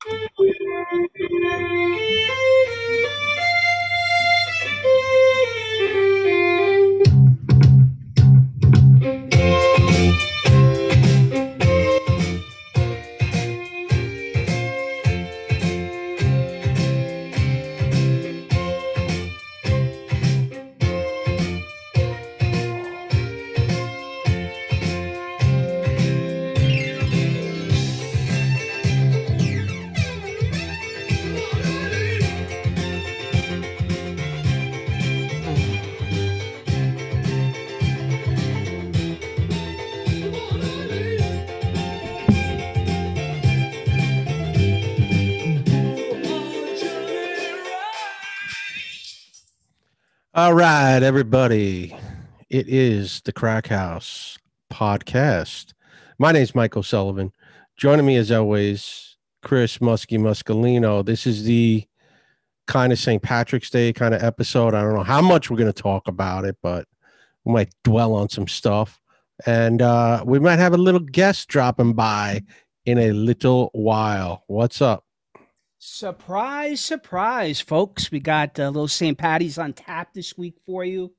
嗯。All right, everybody. It is the Crack House podcast. My name is Michael Sullivan. Joining me as always, Chris Muskie Muscalino. This is the kind of St. Patrick's Day kind of episode. I don't know how much we're going to talk about it, but we might dwell on some stuff. And uh, we might have a little guest dropping by in a little while. What's up? Surprise, surprise, folks. We got a uh, little St. Patty's on tap this week for you.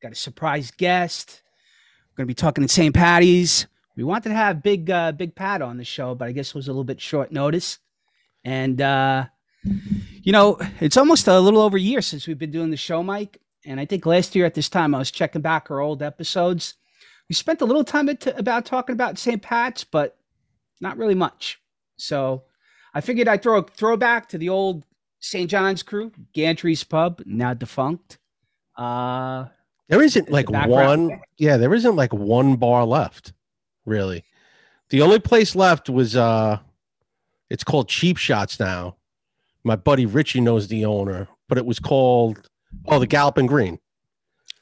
Got a surprise guest. We're going to be talking to St. Patty's. We wanted to have Big uh, Big Pat on the show, but I guess it was a little bit short notice. And, uh, you know, it's almost a little over a year since we've been doing the show, Mike. And I think last year at this time, I was checking back our old episodes. We spent a little time at, about talking about St. Pat's, but not really much. So, I figured I'd throw a throwback to the old St. John's crew, Gantry's Pub, now defunct. Uh, there isn't like the one, yeah, there isn't like one bar left, really. The only place left was uh, it's called Cheap Shots now. My buddy Richie knows the owner, but it was called oh the Galloping Green.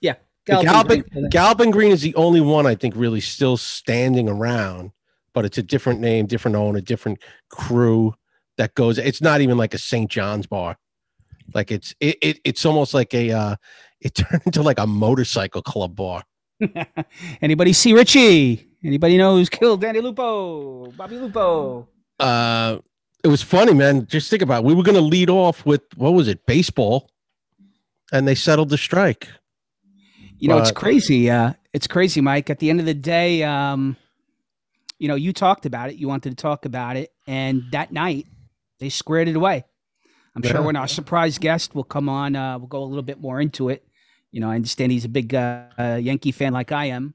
Yeah, Galloping, Green. Galloping Green is the only one I think really still standing around but it's a different name, different owner, different crew that goes. It's not even like a St. John's bar. Like it's it, it it's almost like a uh it turned into like a motorcycle club bar. Anybody see Richie? Anybody know who's killed Danny Lupo? Bobby Lupo. Uh it was funny, man. Just think about it. We were gonna lead off with what was it, baseball, and they settled the strike. You know, but, it's crazy. Uh it's crazy, Mike. At the end of the day, um, you know, you talked about it. You wanted to talk about it, and that night they squared it away. I'm yeah. sure when our surprise guest will come on, uh, we'll go a little bit more into it. You know, I understand he's a big uh, uh, Yankee fan like I am.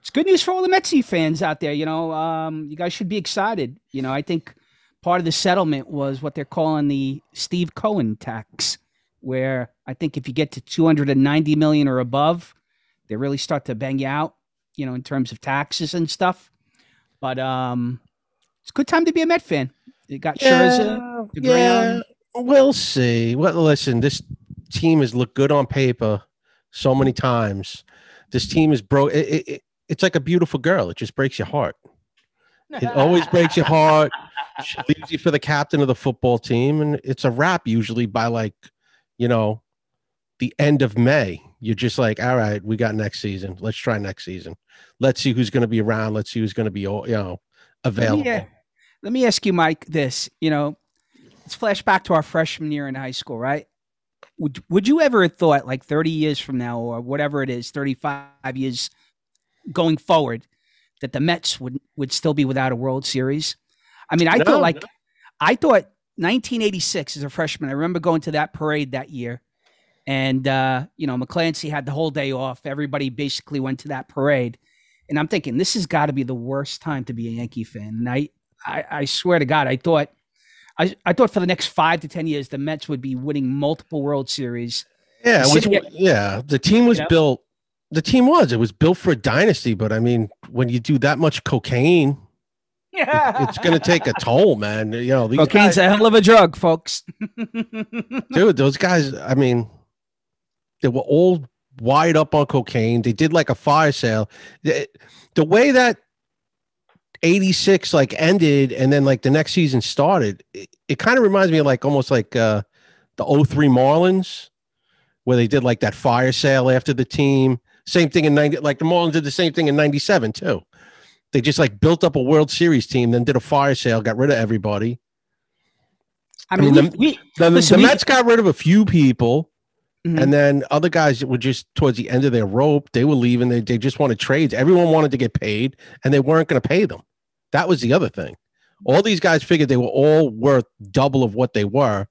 It's good news for all the Metsy fans out there. You know, um, you guys should be excited. You know, I think part of the settlement was what they're calling the Steve Cohen tax, where I think if you get to 290 million or above, they really start to bang you out. You know, in terms of taxes and stuff. But um, it's a good time to be a Met fan. You got yeah, Scherzer, yeah. We'll see. Well, listen, this team has looked good on paper so many times. This team is broke. It, it, it, it's like a beautiful girl. It just breaks your heart. It always breaks your heart. She leaves you for the captain of the football team, and it's a wrap usually by like, you know, the end of May. You're just like, all right, we got next season. Let's try next season. Let's see who's going to be around. Let's see who's going to be, you know, available. Me, let me ask you, Mike, this. You know, let's flash back to our freshman year in high school, right? Would Would you ever have thought, like 30 years from now, or whatever it is, 35 years going forward, that the Mets would would still be without a World Series? I mean, I no, thought like no. I thought 1986 as a freshman. I remember going to that parade that year and, uh, you know, McClancy had the whole day off. Everybody basically went to that parade. And I'm thinking, this has got to be the worst time to be a Yankee fan. And I, I, I swear to God, I thought, I, I thought for the next five to 10 years, the Mets would be winning multiple World Series. Yeah. Was, yeah. The team was you know? built, the team was, it was built for a dynasty. But I mean, when you do that much cocaine, yeah. it's going to take a toll, man. You know, cocaine's guys, a hell of a drug, folks. dude, those guys, I mean, they were all wide up on cocaine. They did like a fire sale. The, the way that 86 like ended and then like the next season started, it, it kind of reminds me of like almost like uh the 03 Marlins where they did like that fire sale after the team. Same thing in 90 like the Marlins did the same thing in 97 too. They just like built up a World Series team, then did a fire sale, got rid of everybody. I mean, I we, mean, the- we, The, the we- Mets got rid of a few people, Mhm. and then other guys were just towards the end of their rope. They were leaving. They, they just wanted trades. Everyone wanted to get paid, and they weren't going to pay them. That was the other thing. All these guys figured they were all worth double of what they were,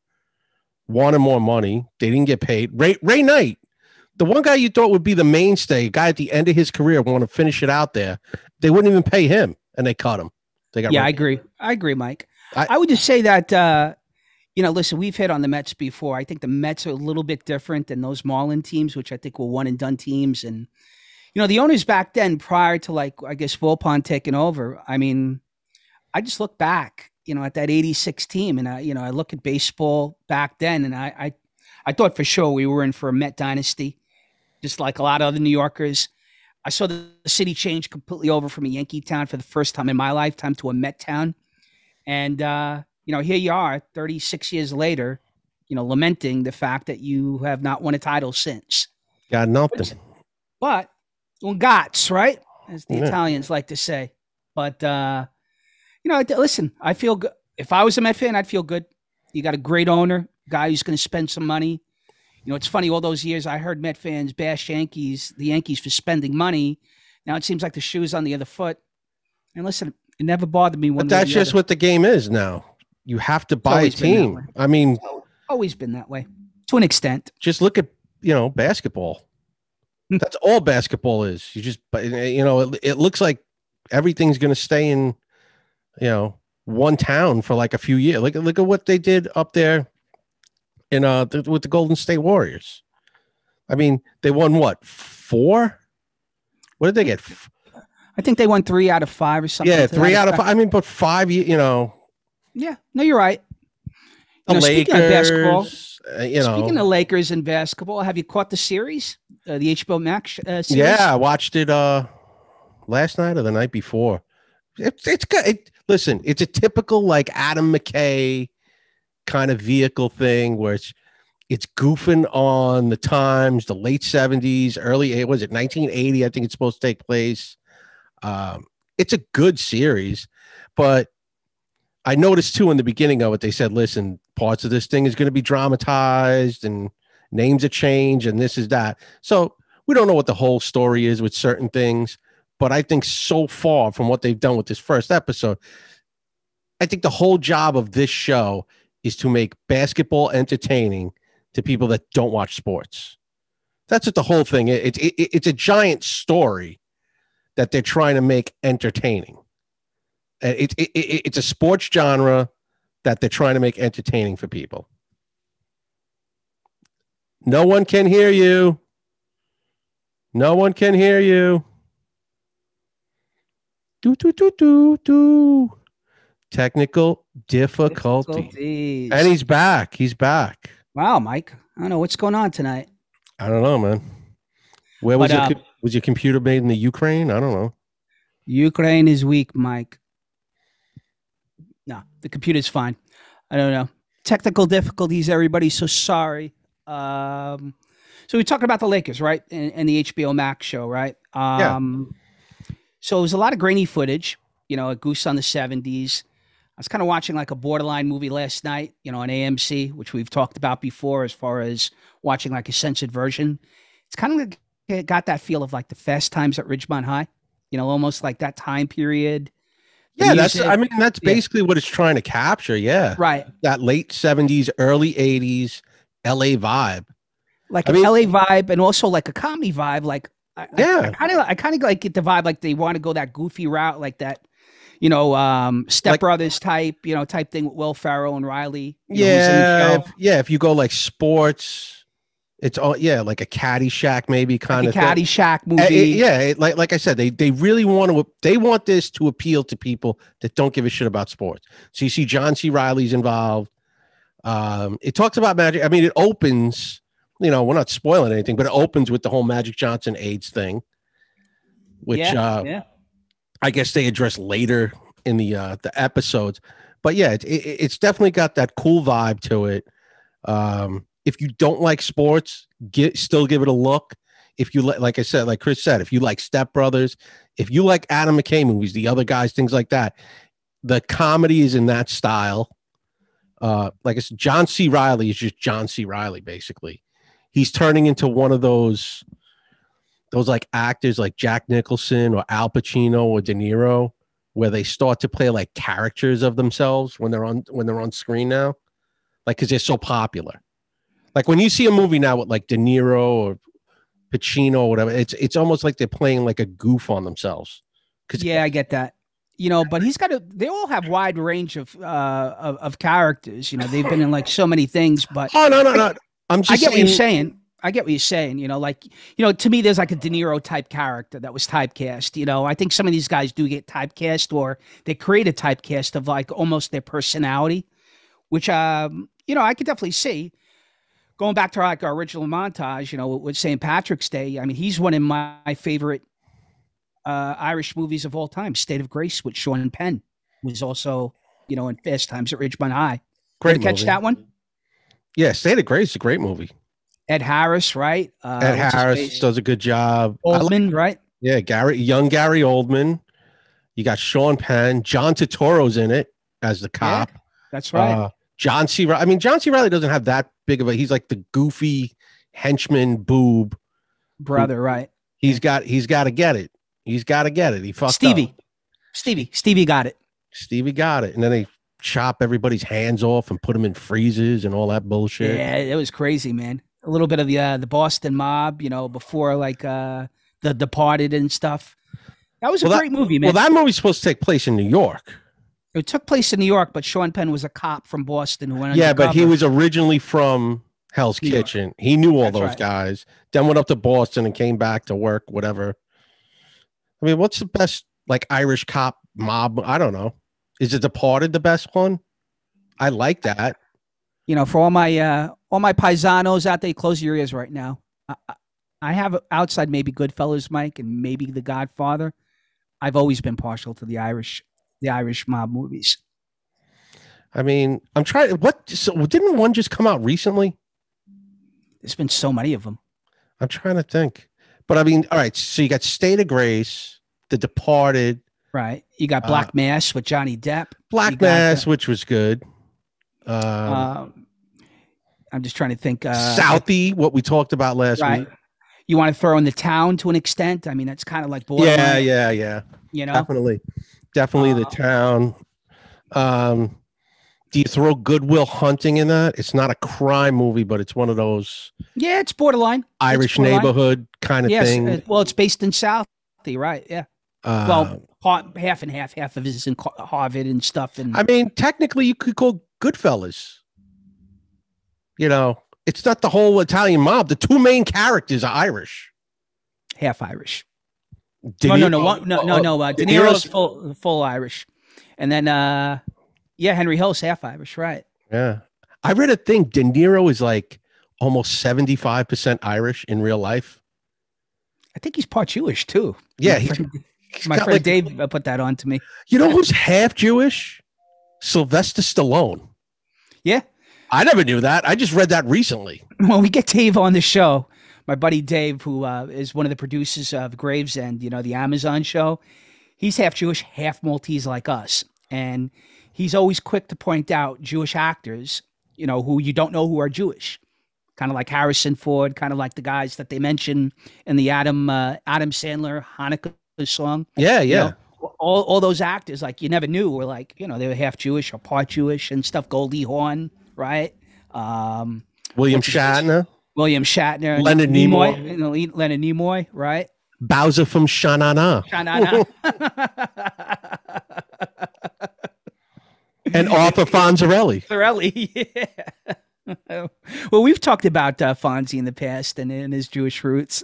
wanted more money. They didn't get paid. Ray, Ray Knight, the one guy you thought would be the mainstay, guy at the end of his career, want to finish it out there. They wouldn't even pay him, and they cut him. They got yeah, I rid- agree. I agree, Mike. I- I, would just say that uh, you know, listen, we've hit on the Mets before. I think the Mets are a little bit different than those Marlin teams, which I think were one and done teams. And you know, the owners back then, prior to like I guess Wilpon taking over, I mean, I just look back, you know, at that '86 team, and I, you know, I look at baseball back then, and I, I, I thought for sure we were in for a Met dynasty, just like a lot of other New Yorkers. I saw the city change completely over from a Yankee town for the first time in my lifetime to a Met town. And, uh, you know, here you are 36 years later, you know, lamenting the fact that you have not won a title since. got nothing. But, un gats, right? As the Yeah. Italians like to say. But, uh, you know, listen, I feel good. If I was a Met fan, I'd feel good. You got a great owner, guy who's going to spend some money. You know, it's funny, all those years I heard Met fans bash Yankees, the Yankees for spending money. Now it seems like the shoe's on the other foot. And listen, it never bothered me one But that's just other. what the game is now. You have to buy a always been that team. I mean, always been that way to an extent. just look at you know basketball. That's all basketball is. You just, but you know, it, it looks like everything's going to stay in, you know, one town for like a few years. Look, look at what they did up there in uh th- with the Golden State Warriors. I mean, they won what four? What did they get? I think they won three out of five or something. Yeah, three out of five. I mean, but five. You know, Yeah, no, you're right. The You know, speaking of basketball, uh, you know, Speaking of Lakers and basketball, have you caught the series, uh, the HBO Max uh, series? Yeah, I watched it uh last night or the night before. It's it's good. It, listen, it's a typical like Adam McKay kind of vehicle thing where it's it's goofing on the times, the late seventies, early was it nineteen eighty? I think it's supposed to take place. Um, it's a good series, but I noticed too in the beginning of it, they said, listen, parts of this thing is going to be dramatized and names are changed and this is that. So we don't know what the whole story is with certain things, but I think so far from what they've done with this first episode, I think the whole job of this show is to make basketball entertaining to people that don't watch sports. That's what the whole thing is. It's it, it's a giant story that they're trying to make entertaining. It, it, it, it's a sports genre that they're trying to make entertaining for people. No one can hear you. No one can hear you. Do do do do do. Technical difficulty. Difficulties. And he's back. He's back. wow, Mike. I don't know what's going on tonight. I don't know, man. Where was But, your uh, was your computer made in the Ukraine? I don't know. Ukraine is weak, Mike. No, the computer's fine. I don't know. Technical difficulties, everybody. So sorry. Um, so we talked about the Lakers, right? And, and the HBO Max show, right? Yeah. Um, So it was a lot of grainy footage, you know, a goose on the 70s. I was kind of watching like a borderline movie last night, you know, on AMC, which we've talked about before as far as watching like a censored version. It's kind of like it got that feel of like the fast times at Ridgemont High, you know, almost like that time period. Yeah, that's I mean that's Yeah. basically what it's trying to capture. Yeah. right. That late 70s, early 80s LA vibe. Like I an mean- LA vibe and also like a comedy vibe. Like, I, Yeah. Kind of, I kind of like get the vibe like they want to go that goofy route, like that, you know, um, Step Like- Brothers type, you know, type thing with Will Ferrell and Reilly. you know, who's in the Yeah. If, yeah, if you go like sports, it's all yeah, like a Caddyshack maybe kind like of a thing. Caddyshack Uh, movie. it- yeah, it- like like I said, they they really want to they want this to appeal to people that don't give a shit about sports. So you see John C. Reilly's involved. Um, it talks about magic. I mean, it opens. You know, we're not spoiling anything, but it opens with the whole Magic Johnson AIDS thing, which yeah, uh, yeah. I guess they address later in the uh, the episodes. But yeah, it, it's definitely got that cool vibe to it. Um, if you don't like sports, get still give it a look. If you like, like I said, like Chris said, if you like Step Brothers, if you like Adam McKay movies, the other guys, things like that, the comedy is in that style. Uh, like I said, John C. Reilly is just John C. Reilly, basically. He's turning into one of those those like actors like Jack Nicholson or Al Pacino or De Niro, where they start to play like characters of themselves when they're on when they're on screen now, like because they're so popular. Like when you see a movie now with like De Niro or Pacino or whatever, it's it's almost like they're playing like a goof on themselves. Cause yeah, I get that. You know, but he's got a. They all have wide range of uh of, of characters. You know, they've been in like so many things. But oh no no no, I'm just. I get saying, what you're saying. I get what you're saying. You know, like you know, to me, there's like a De Niro type character that was typecast. You know, I think some of these guys do get typecast, or they create a typecast of like almost their personality, which um, you know, I could definitely see going back to like our original montage, you know, with St. Patrick's Day, I mean, he's one of my favorite uh, Irish movies of all time. State of Grace with Sean Penn was also, you know, in Fast Times at Ridgemont High. Great Did you catch that one? Yeah, State of Grace is a great movie. Ed Harris, right? Uh, Ed Harris does a good job. Oldman, like, right? Yeah, Gary, young Gary Oldman. You got Sean Penn. John Turturro's in it as the cop. Yeah, that's right. Uh, John C. I mean, John C. Reilly doesn't have that big of a. He's like the goofy henchman boob brother, who, right? He's got. He's got to get it. He's got to get it. He fucked Stevie. Up. Stevie. Stevie got it. Stevie got it, and then they chop everybody's hands off and put them in freezes and all that bullshit. Yeah, it was crazy, man. A little bit of the uh, the Boston mob, you know, before like uh the Departed and stuff. That was a well, great that, movie, man. Well, that movie's supposed to take place in New York. It took place in New York, but Sean Penn was a cop from Boston who went. Yeah, but he was originally from Hell's New Kitchen. York. He knew all That's those right. guys. Then went up to Boston and came back to work. Whatever. I mean, what's the best like Irish cop mob? I don't know. Is it Departed the best one? I like that. You know, for all my uh all my paisanos out there, close your ears right now. I, I have outside maybe Goodfellas, Mike, and maybe The Godfather. I've always been partial to the Irish the Irish mob movies. I mean, I'm trying. What? So didn't one just come out recently? There's been so many of them. I'm trying to think, but I mean, all right. So you got State of Grace, The Departed. Right. You got Black uh, Mass with Johnny Depp. Black Mass, which was good. Um, um, I'm just trying to think. Uh, Southie, what we talked about last right. week. You want to throw in the town to an extent. I mean, that's kind of like borderline. Yeah, yeah, yeah. You know, definitely definitely the uh, town. Um, do you throw Goodwill Hunting in that? It's not a crime movie, but it's one of those. Yeah, it's borderline. Irish it's borderline. neighborhood kind of yes, thing. Uh, well, it's based in Southie, right? Yeah. Uh, well, part, half and half. Half of it is in Harvard and stuff. And I mean, technically, you could call Goodfellas. You know, it's not the whole Italian mob. The two main characters are Irish. Half Irish. De no, no, no, no, no, no. Uh, De Niro's full, full Irish, and then uh, yeah, Henry Hill's half Irish, right? Yeah, I read a thing. De Niro is like almost seventy five percent Irish in real life. I think he's part Jewish too. Yeah, my friend, my friend like, Dave put that on to me. You know who's half Jewish? Sylvester Stallone. Yeah, I never knew that. I just read that recently. When we get Dave on the show, my buddy Dave, who uh, is one of the producers of Gravesend, you know, the Amazon show, he's half Jewish, half Maltese like us. And he's always quick to point out Jewish actors, you know, who you don't know who are Jewish. Kind of like Harrison Ford, kind of like the guys that they mention in the Adam uh, Adam Sandler Hanukkah song. Yeah, yeah. You know, all, all those actors, like you never knew, were like, you know, they were half Jewish or part Jewish and stuff. Goldie Hawn, right? Um, William Shatner. William Shatner, Leonard Nimoy, Nimoy Leonard Nimoy, right? Bowser from Sha-Na-Na. Sha-Na-Na. and Arthur Fonzarelli. Fonzarelli, yeah. well, we've talked about uh, Fonzie in the past and, and his Jewish roots.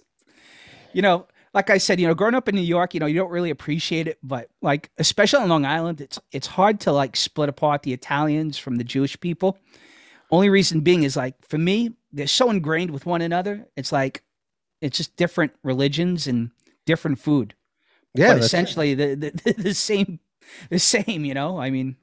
You know, like I said, you know, growing up in New York, you know, you don't really appreciate it, but like, especially on Long Island, it's it's hard to like split apart the Italians from the Jewish people. Only reason being is like for me, they're so ingrained with one another. It's like it's just different religions and different food. Yeah, but essentially the, the the same the same. You know, I mean,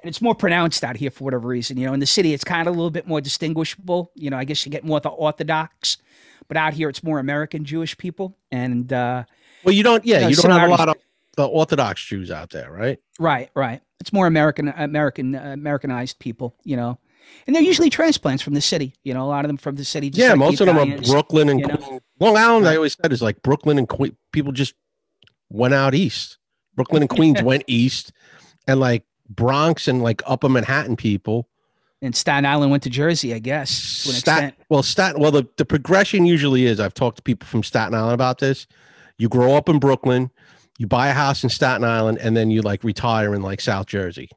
and it's more pronounced out here for whatever reason. You know, in the city, it's kind of a little bit more distinguishable. You know, I guess you get more the Orthodox, but out here, it's more American Jewish people. And uh, well, you don't. Yeah, you, know, you don't have a lot of the Orthodox Jews out there, right? Right, right. It's more American, American, uh, Americanized people, you know, and they're usually transplants from the city. You know, a lot of them from the city. yeah, like most the of them are Brooklyn and you know? Long Island. I always said is like Brooklyn and Queens. People just went out east. Brooklyn and Queens went east, and like Bronx and like Upper Manhattan people. And Staten Island went to Jersey, I guess. Stat- well, Staten. Well, the, the progression usually is. I've talked to people from Staten Island about this. You grow up in Brooklyn, you buy a house in Staten Island, and then you like retire in like South Jersey.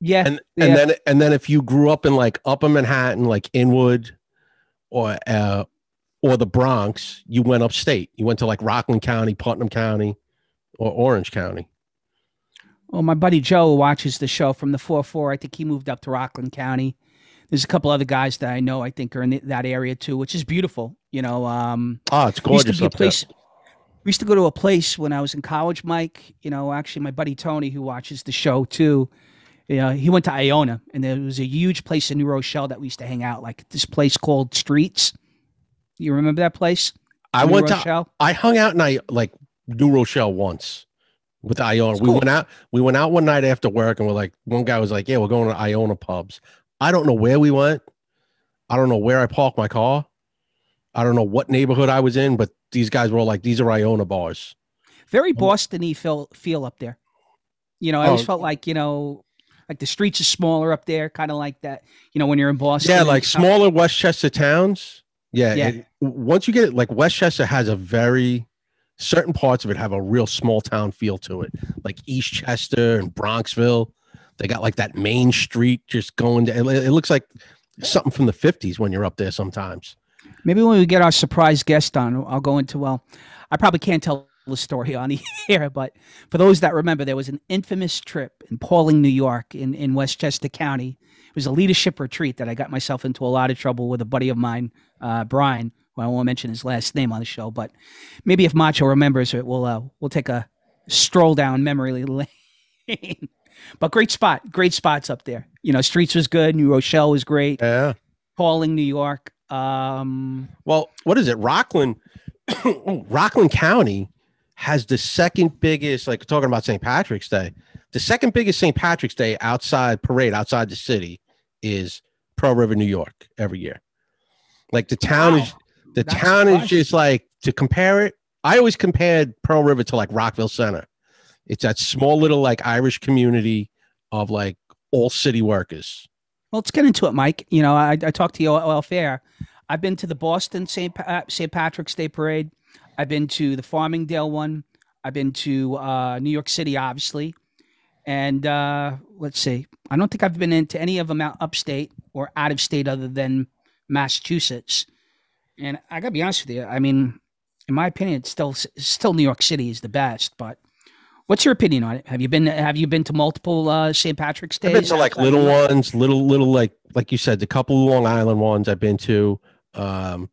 Yeah, and and yeah. then and then if you grew up in like Upper Manhattan, like Inwood, or uh, or the Bronx, you went upstate. You went to like Rockland County, Putnam County, or Orange County. Well, my buddy Joe watches the show from the 4 4. I think he moved up to Rockland County. There's a couple other guys that I know I think are in that area too, which is beautiful. You know, um, oh, it's gorgeous up place, there. We used to go to a place when I was in college, Mike. You know, actually, my buddy Tony, who watches the show too, you know, he went to Iona, and there was a huge place in New Rochelle that we used to hang out, like this place called Streets. You remember that place? I New went Rochelle? to. I hung out in I like New Rochelle once with Iona. Cool. We went out. We went out one night after work, and we're like, one guy was like, "Yeah, we're going to Iona pubs." I don't know where we went. I don't know where I parked my car. I don't know what neighborhood I was in, but these guys were all like, "These are Iona bars." Very Boston-y feel feel up there. You know, I oh, always oh. felt like you know, like the streets are smaller up there, kind of like that. You know, when you're in Boston. Yeah, like smaller Westchester towns. Yeah. yeah. It, once you get it, like Westchester has a very certain parts of it have a real small town feel to it, like Eastchester and Bronxville. They got like that main street just going to, it, it looks like something from the 50s when you're up there sometimes. Maybe when we get our surprise guest on, I'll go into, well, I probably can't tell story on the air, but for those that remember, there was an infamous trip in Pawling, New York, in, in Westchester County. It was a leadership retreat that I got myself into a lot of trouble with a buddy of mine, uh, Brian. Well, I won't mention his last name on the show, but maybe if Macho remembers it, we'll uh, we'll take a stroll down memory lane. but great spot, great spots up there. You know, Streets was good. New Rochelle was great. Yeah. Pawling, New York. Um, well, what is it? Rockland, Rockland County has the second biggest, like talking about St. Patrick's Day, the second biggest St. Patrick's Day outside parade outside the city is Pearl River, New York, every year. Like the town wow. is the That's town is just like to compare it. I always compared Pearl River to like Rockville Center. It's that small little like Irish community of like all city workers. Well, let's get into it, Mike. You know, I, I talked to you all fair. I've been to the Boston St. Pa- St. Patrick's Day Parade. I've been to the Farmingdale one. I've been to uh, New York City, obviously. And uh, let's see, I don't think I've been into any of them out upstate or out of state other than Massachusetts. And I gotta be honest with you. I mean, in my opinion, it's still still New York City is the best. But what's your opinion on it? Have you been Have you been to multiple uh, St. Patrick's days? I've been to like little ones, little little like like you said, the couple Long Island ones I've been to. Um,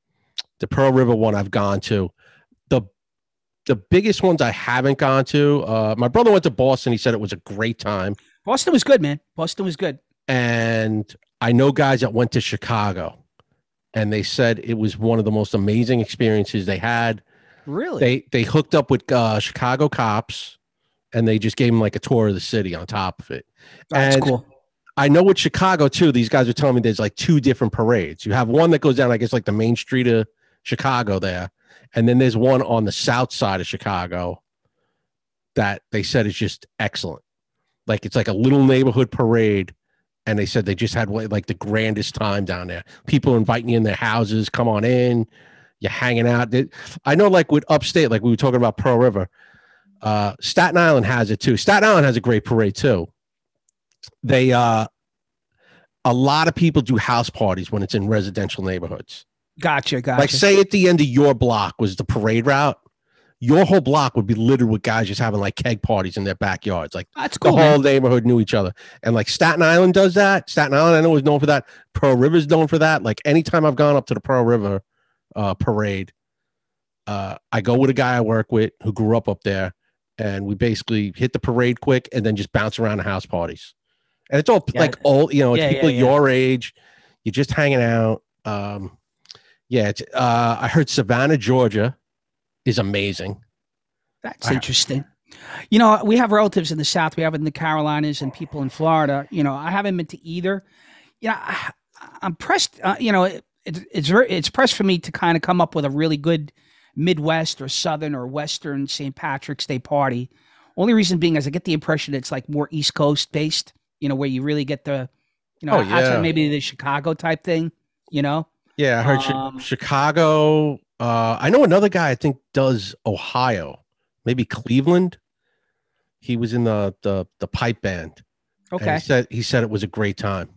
the Pearl River one I've gone to. The biggest ones I haven't gone to. Uh, my brother went to Boston. He said it was a great time. Boston was good, man. Boston was good. And I know guys that went to Chicago and they said it was one of the most amazing experiences they had. Really? They they hooked up with uh, Chicago cops, and they just gave them like a tour of the city on top of it. That's and cool. I know with Chicago too. These guys are telling me there's like two different parades. You have one that goes down, I guess, like the main street of Chicago there, and then there's one on the south side of Chicago that they said is just excellent. Like it's like a little neighborhood parade and they said they just had like the grandest time down there. People inviting you in their houses, come on in, you're hanging out. I know, like with upstate, like we were talking about Pearl River, uh, Staten Island has it too. Staten Island has a great parade too. They, uh, a lot of people do house parties when it's in residential neighborhoods. Gotcha, gotcha. Like, say at the end of your block was the parade route your whole block would be littered with guys just having like keg parties in their backyards. Like that's cool. The whole man. neighborhood knew each other. And like Staten Island does that. Staten Island, I know, is known for that. Pearl River's known for that. Like anytime I've gone up to the Pearl River uh, parade, uh, I go with a guy I work with who grew up up there, and we basically hit the parade quick and then just bounce around the house parties. And it's all yeah. like old, you know, it's yeah, people yeah, your age. You're just hanging out. Um, yeah, uh, I heard Savannah, Georgia is amazing. That's interesting. You know, we have relatives in the South. We have in the Carolinas and people in Florida. You know, I haven't been to either. You know, I, am pressed. Uh, you know, it, it, it's very, it's pressed for me to kind of come up with a really good Midwest or Southern or Western St. Patrick's Day party. Only reason being is I get the impression it's like more East Coast based. You know, where you really get the, you know, oh, yeah. maybe the Chicago type thing. You know. Yeah, I heard um, Chicago. Uh, I know another guy I think does Ohio, maybe Cleveland. He was in the the the pipe band. Okay. he said he said it was a great time.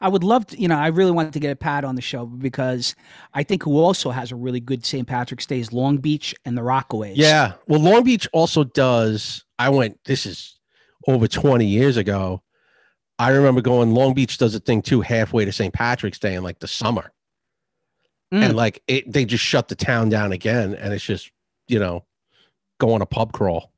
I would love to, you know, I really wanted to get a Pat on the show because I think who also has a really good St. Patrick's Day is Long Beach and the Rockaways. Yeah. Well, Long Beach also does. I went, this is over 20 years ago. I remember going, Long Beach does a thing too, halfway to St. Patrick's Day in like the summer. Mm. And like it, they just shut the town down again. And it's just, you know, go on a pub crawl.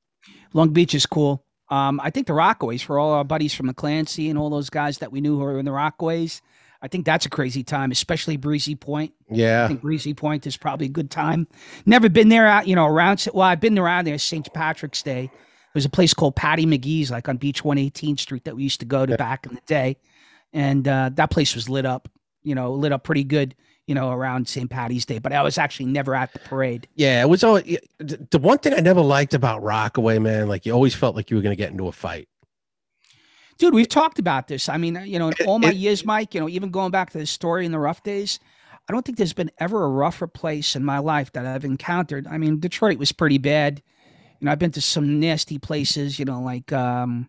Long Beach is cool. Um, I think the Rockaways for all our buddies from the Clancy and all those guys that we knew who were in the Rockaways. I think that's a crazy time, especially Breezy Point. Yeah, I think Breezy Point is probably a good time. Never been there out, you know, around. Well, I've been around there St. Patrick's Day. There's a place called Patty McGee's, like on Beach 118th Street, that we used to go to yeah. back in the day, and uh, that place was lit up. You know, lit up pretty good you know, around St. Patty's Day, but I was actually never at the parade. Yeah, it was always the one thing I never liked about Rockaway, man. Like you always felt like you were going to get into a fight. Dude, we've talked about this. I mean, you know, in all my years, Mike, you know, even going back to the story in the rough days, I don't think there's been ever a rougher place in my life that I've encountered. I mean, Detroit was pretty bad. You know, I've been to some nasty places, you know, like um,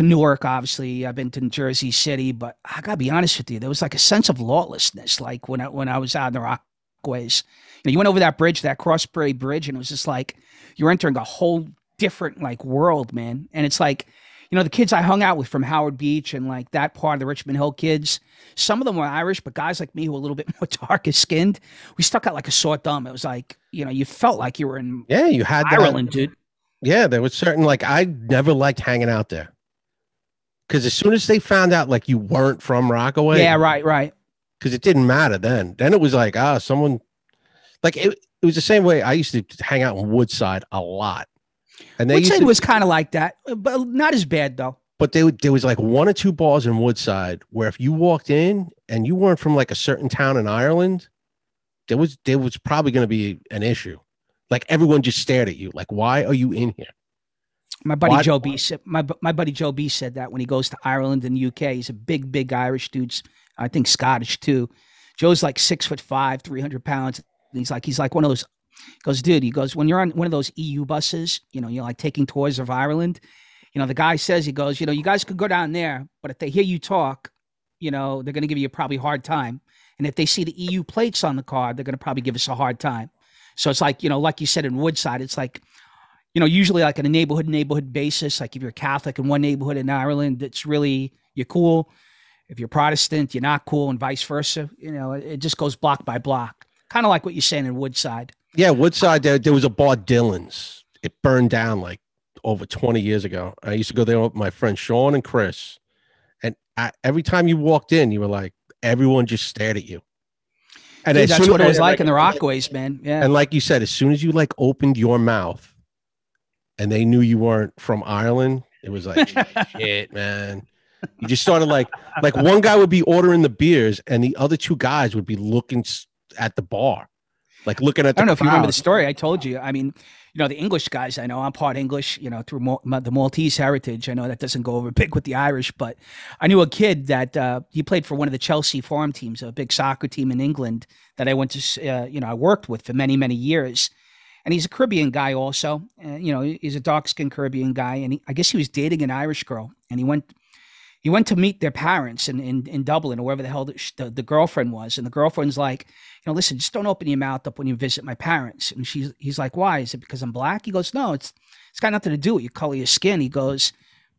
Newark, obviously, I've been to Jersey City, but I gotta be honest with you, there was like a sense of lawlessness, like when I when I was out in the Rockaways. You, know, you went over that bridge, that Cross Bay Bridge, and it was just like you're entering a whole different like world, man. And it's like, you know, the kids I hung out with from Howard Beach and like that part of the Richmond Hill kids, some of them were Irish, but guys like me who were a little bit more darker skinned, we stuck out like a sore thumb. It was like, you know, you felt like you were in yeah, you had Ireland, that, dude. Yeah, there was certain like I never liked hanging out there because as soon as they found out like you weren't from Rockaway, yeah, right, right, because it didn't matter then. Then it was like ah, someone like it. It was the same way I used to hang out in Woodside a lot, and they Woodside to, was kind of like that, but not as bad though. But they, there was like one or two bars in Woodside where if you walked in and you weren't from like a certain town in Ireland, there was there was probably going to be an issue. Like everyone just stared at you, like why are you in here? My buddy what? Joe B said my my buddy Joe B said that when he goes to Ireland and UK, he's a big, big Irish dude. I think Scottish too. Joe's like six foot five, three hundred pounds. He's like he's like one of those. Goes, dude. He goes when you're on one of those EU buses, you know, you're like taking tours of Ireland. You know, the guy says he goes, you know, you guys could go down there, but if they hear you talk, you know, they're going to give you a probably hard time. And if they see the EU plates on the car, they're going to probably give us a hard time. So it's like, you know, like you said in Woodside, it's like you know, usually like on a neighborhood neighborhood basis. Like if you're Catholic in one neighborhood in Ireland, it's really you're cool. If you're Protestant, you're not cool, and vice versa. You know, it just goes block by block, kind of like what you're saying in Woodside. Yeah, Woodside. There, there was a bar Dylan's. It burned down like over 20 years ago. I used to go there with my friends Sean and Chris, and I, every time you walked in, you were like, everyone just stared at you. And Dude, that's what it was like in the Rockaways, man. Yeah. And like you said, as soon as you like opened your mouth, and they knew you weren't from Ireland, it was like shit, man. You just started like like one guy would be ordering the beers, and the other two guys would be looking at the bar, like looking at. I don't know crowd. if you remember the story I told you. I mean, you know, the English guys. I know I'm part English. You know, through the Maltese heritage. I know that doesn't go over big with the Irish, but I knew a kid that uh, he played for one of the Chelsea farm teams, a big soccer team in England that I went to. Uh, you know, I worked with for many many years and he's a Caribbean guy also. Uh, you know, he's a dark skinned Caribbean guy, and he, I guess he was dating an Irish girl, and he went he went to meet their parents in, in, in Dublin or wherever the hell the, the, the, girlfriend was. And the girlfriend's like, you know, listen, just don't open your mouth up when you visit my parents. And she's, he's like, why? Is it because I'm black? He goes, no, it's, it's got nothing to do with your color your skin. He goes,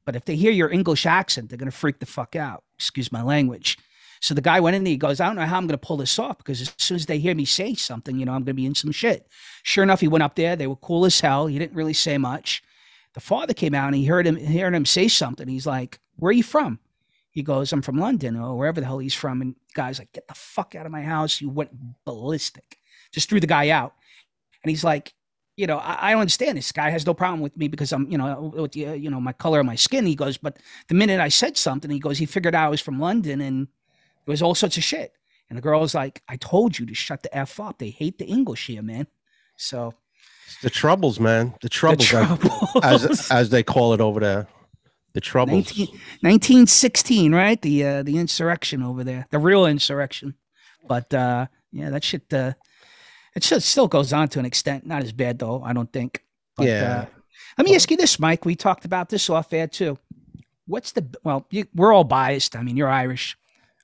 but if they hear your English accent, they're going to freak the fuck out. Excuse my language. So the guy went in there. He goes, I don't know how I'm going to pull this off because as soon as they hear me say something, you know, I'm going to be in some shit. Sure enough, he went up there. They were cool as hell. He didn't really say much. The father came out and he heard him, heard him say something. He's like, "Where are you from?" He goes, "I'm from London or wherever the hell he's from." And the guy's like, "Get the fuck out of my house!" You went ballistic. Just threw the guy out. And he's like, you know, I, I don't understand. This guy has no problem with me because I'm, you know, with the, uh, you know, my color of my skin. He goes, but the minute I said something, he goes, he figured out I was from London and it was all sorts of shit. And the girl was like, I told you to shut the F up. They hate the English here, man. So It's the troubles, man. The troubles, troubles. as as they call it over there. The troubles. 19, 1916, right? The uh, the insurrection over there, the real insurrection. But uh, yeah, that shit. Uh, it still, still goes on to an extent. Not as bad though, I don't think. But, Yeah. Uh, let me ask you this, Mike. We talked about this off air too. What's the well? You, we're all biased. I mean, you're Irish.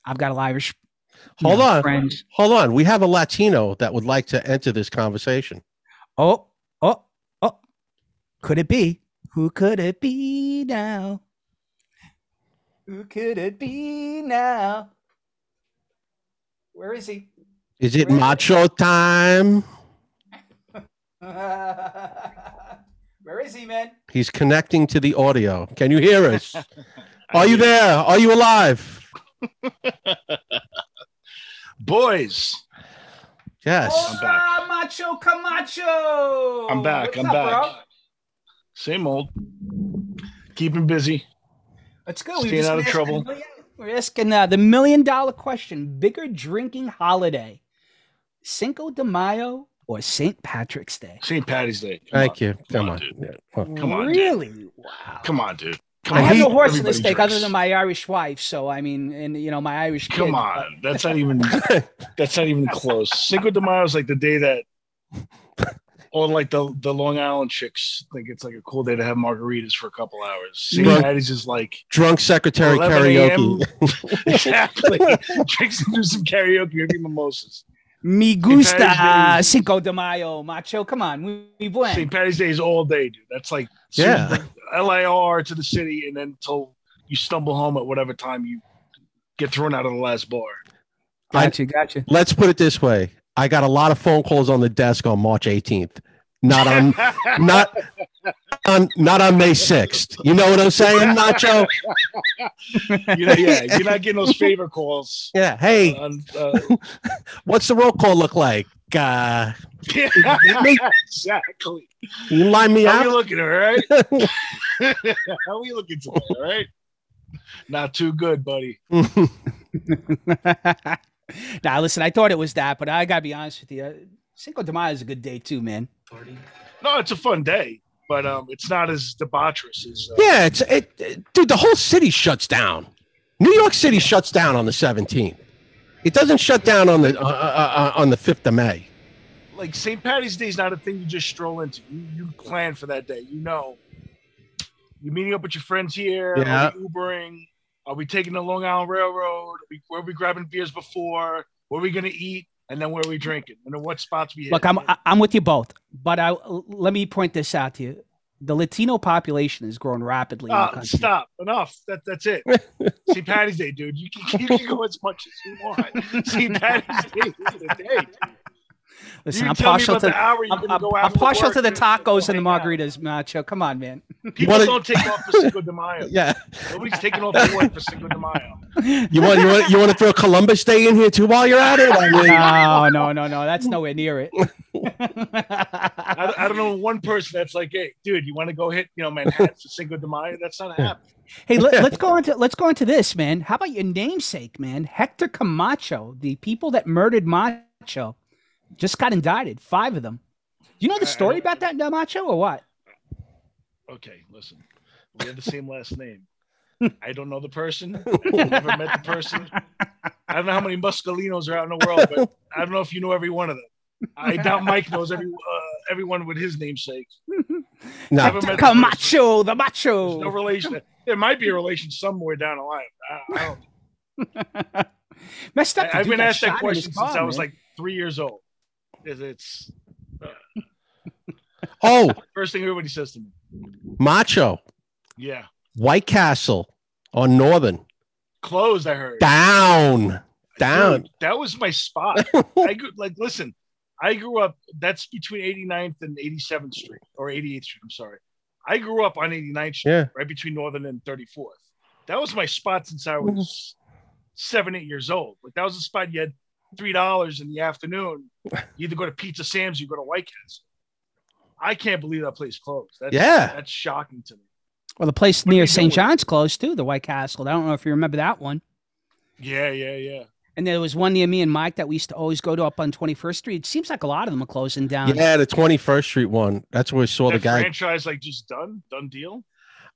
I've got a Irish. Hold know, on. Hold on. We have a Latino that would like to enter this conversation. Oh, oh, oh. Could it be? Who could it be now? Who could it be now? Where is he? Is it Where- macho time? Where is he, man? He's connecting to the audio. Can you hear us? Are you there? Are you alive? boys? Yes. Hola, Macho Camacho. I'm back. What's I'm up, back. Bro? Same old. Keeping busy. Let's go. We're Staying out of asking trouble. the million- We're asking uh, the million dollar question: bigger drinking holiday, Cinco de Mayo or St. Patrick's Day? St. Patty's Day. Come Thank on. you. Come on, on. dude. Yeah. Come on, dude. really? Wow. Come on, dude. Come I on. have no horse in the Everybody stake drinks. other than my Irish wife. So I mean, and you know, my Irish. Kid, Come but- on. That's not even that's not even close. Cinco de Mayo is like the day that or like the the Long Island chicks think it's like a cool day to have margaritas for a couple hours. St. Right. Patty's is like Drunk secretary karaoke. exactly. Drinks and do some karaoke, maybe mimosas. Me gusta Patty's Cinco de Mayo, macho. Come on, we, we win. St. Patty's Day is all day, dude. That's like Yeah. LAR to the city, and then until you stumble home at whatever time you get thrown out of the last bar. Gotcha, gotcha. Let's put it this way. I got a lot of phone calls on the desk on March 18th. Not on not on not on May 6th. You know what I'm saying, Nacho? you know, yeah, you're not getting those favor calls. Yeah. Hey, On, uh, what's the roll call look like? Uh, exactly. you line me How are you out? looking, all right? How are you looking today, all right? Not too good, buddy. now, listen, I thought it was that, but I gotta be honest with you. Cinco de Mayo is a good day too, man. No, it's a fun day, but um, it's not as debaucherous as. Uh, yeah, it's it, it- dude, the whole city shuts down. New York City shuts down on the 17th. It doesn't shut down on the uh, uh, uh, on the 5th of May. like St. Patty's Day is not a thing you just stroll into. You, you plan for that day. You know, you're meeting up with your friends here. Yeah. Ubering? Are we taking the Long Island Railroad? Are we, where are we grabbing beers before? Where are we gonna eat? And then where are we drinking? And then what spots we hit? Look, I'm I'm with you both, but I let me point this out to you. The Latino population is growing rapidly ah, country. stop. Enough. That, that's it. See Patty's Day, dude. You can, you can go as much as you want. St. Patty's Day is the day. dude. Listen, I'm partial to the hour I'm, I'm- I'm partial work to the tacos and the hang out. margaritas, macho. Come on, man. People wanna- don't take off for Cinco de Mayo. Yeah. Nobody's taking off for work for Cinco de Mayo. You want you want you want to throw Columbus Day in here too while you're at it? I mean, No, no, no, no. That's nowhere near it. I, I don't know one person that's like, hey, dude, you want to go hit, you know, Manhattan for Cinco de Mayo? That's not happening. Hey, let, us go on to let's go on to this, man. How about your namesake, man? Hector Camacho, the people that murdered Macho, just got indicted. Five of them. You know the story about that Macho or what? Okay, listen, we have the same last name. I don't know the person. I've never met the person. I don't know how many Muscolinos are out in the world, but I don't know if you know every one of them. I doubt Mike knows every uh, everyone with his namesake. no. Never met the person. Camacho, the There's Macho. no relation. There might be a relation somewhere down the line. I, I don't. Messed up. I, I've been got asked that shot in his question car, since I was man. like three years old. It's, it's uh, Oh, first thing everybody says to me. Macho, Yeah, White Castle on Northern. closed. I heard. Down. Down. Dude, that was my spot. I grew, like listen. I grew up. That's between 89th and 87th Street or 88th Street. I'm sorry. I grew up on 89th Street, Yeah. right between Northern and 34th. That was my spot since I was mm-hmm. seven, eight years old. Like that was the spot you had three dollars in the afternoon. You either go to Pizza Sam's, or you go to White Castle. I can't believe that place closed. That's, Yeah. that's shocking to me. Well, the place What near St. John's closed too, the White Castle. I don't know if you remember that one. Yeah, yeah, yeah. And there was one near me and Mike that we used to always go to up on 21st Street. It seems like a lot of them are closing down. Yeah, the 21st Street one. That's where we saw the guy. franchise like just done, done deal.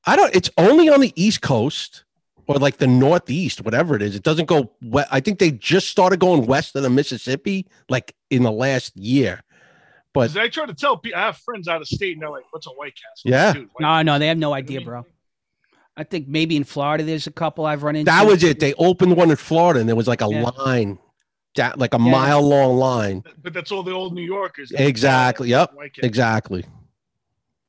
I don't. It's only on the East Coast or like the Northeast, whatever it is. It doesn't go. We- I think they just started going west of the Mississippi, like in the last year. But I try to tell people, I have friends out of state, and they're like, "What's a White Castle?" Yeah. Dude, White No, no, they have no idea, bro. I think maybe in Florida there's a couple I've run into. that was it. They opened one in Florida, and there was like a Yeah. line, that like a Yeah. mile long line. But that's all the old New Yorkers. Exactly. Yep. Exactly.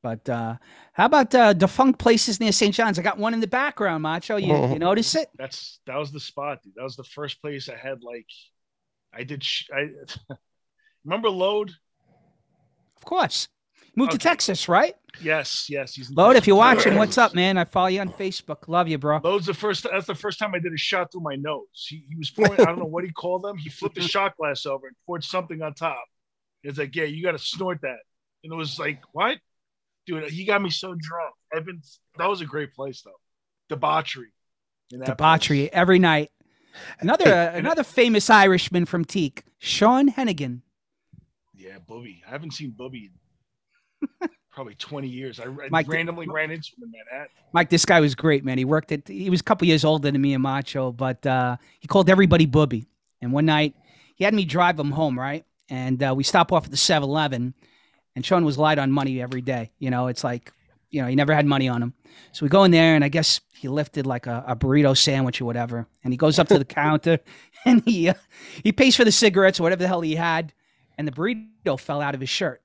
But uh, how about uh, defunct places near St. John's? I got one in the background, Macho. You, you notice it? That's that was the spot, dude. That was the first place I had like, I did. Sh- I remember Load. Of course. Moved to Texas, right? Yes, yes. He's in Load, if you're watching, what's up, man? I follow you on Facebook. Love you, bro. Load's the first. That's the first time I did a shot through my nose. He, he was pouring. I don't know what he called them. He flipped the shot glass over and poured something on top. It's like, yeah, you got to snort that. And it was like, what, dude? He got me so drunk. Been. That was a great place though. Debauchery. Debauchery place. every night. Another uh, another famous Irishman from Teak, Sean Hennigan. Yeah, Booby. I haven't seen Booby in probably 20 years. I, I Mike- randomly ran into him in Manhattan. Mike, this guy was great, man. He worked at he was a couple years older than me and Macho, but uh, he called everybody Booby. And one night he had me drive him home, right? And uh, we stop off at the 7-Eleven, and Sean was light on money every day. You know, it's like, you know, he never had money on him. So we go in there, and I guess he lifted like a, a burrito sandwich or whatever, and he goes up to the counter, and he uh, he pays for the cigarettes or whatever the hell he had, and the burrito fell out of his shirt,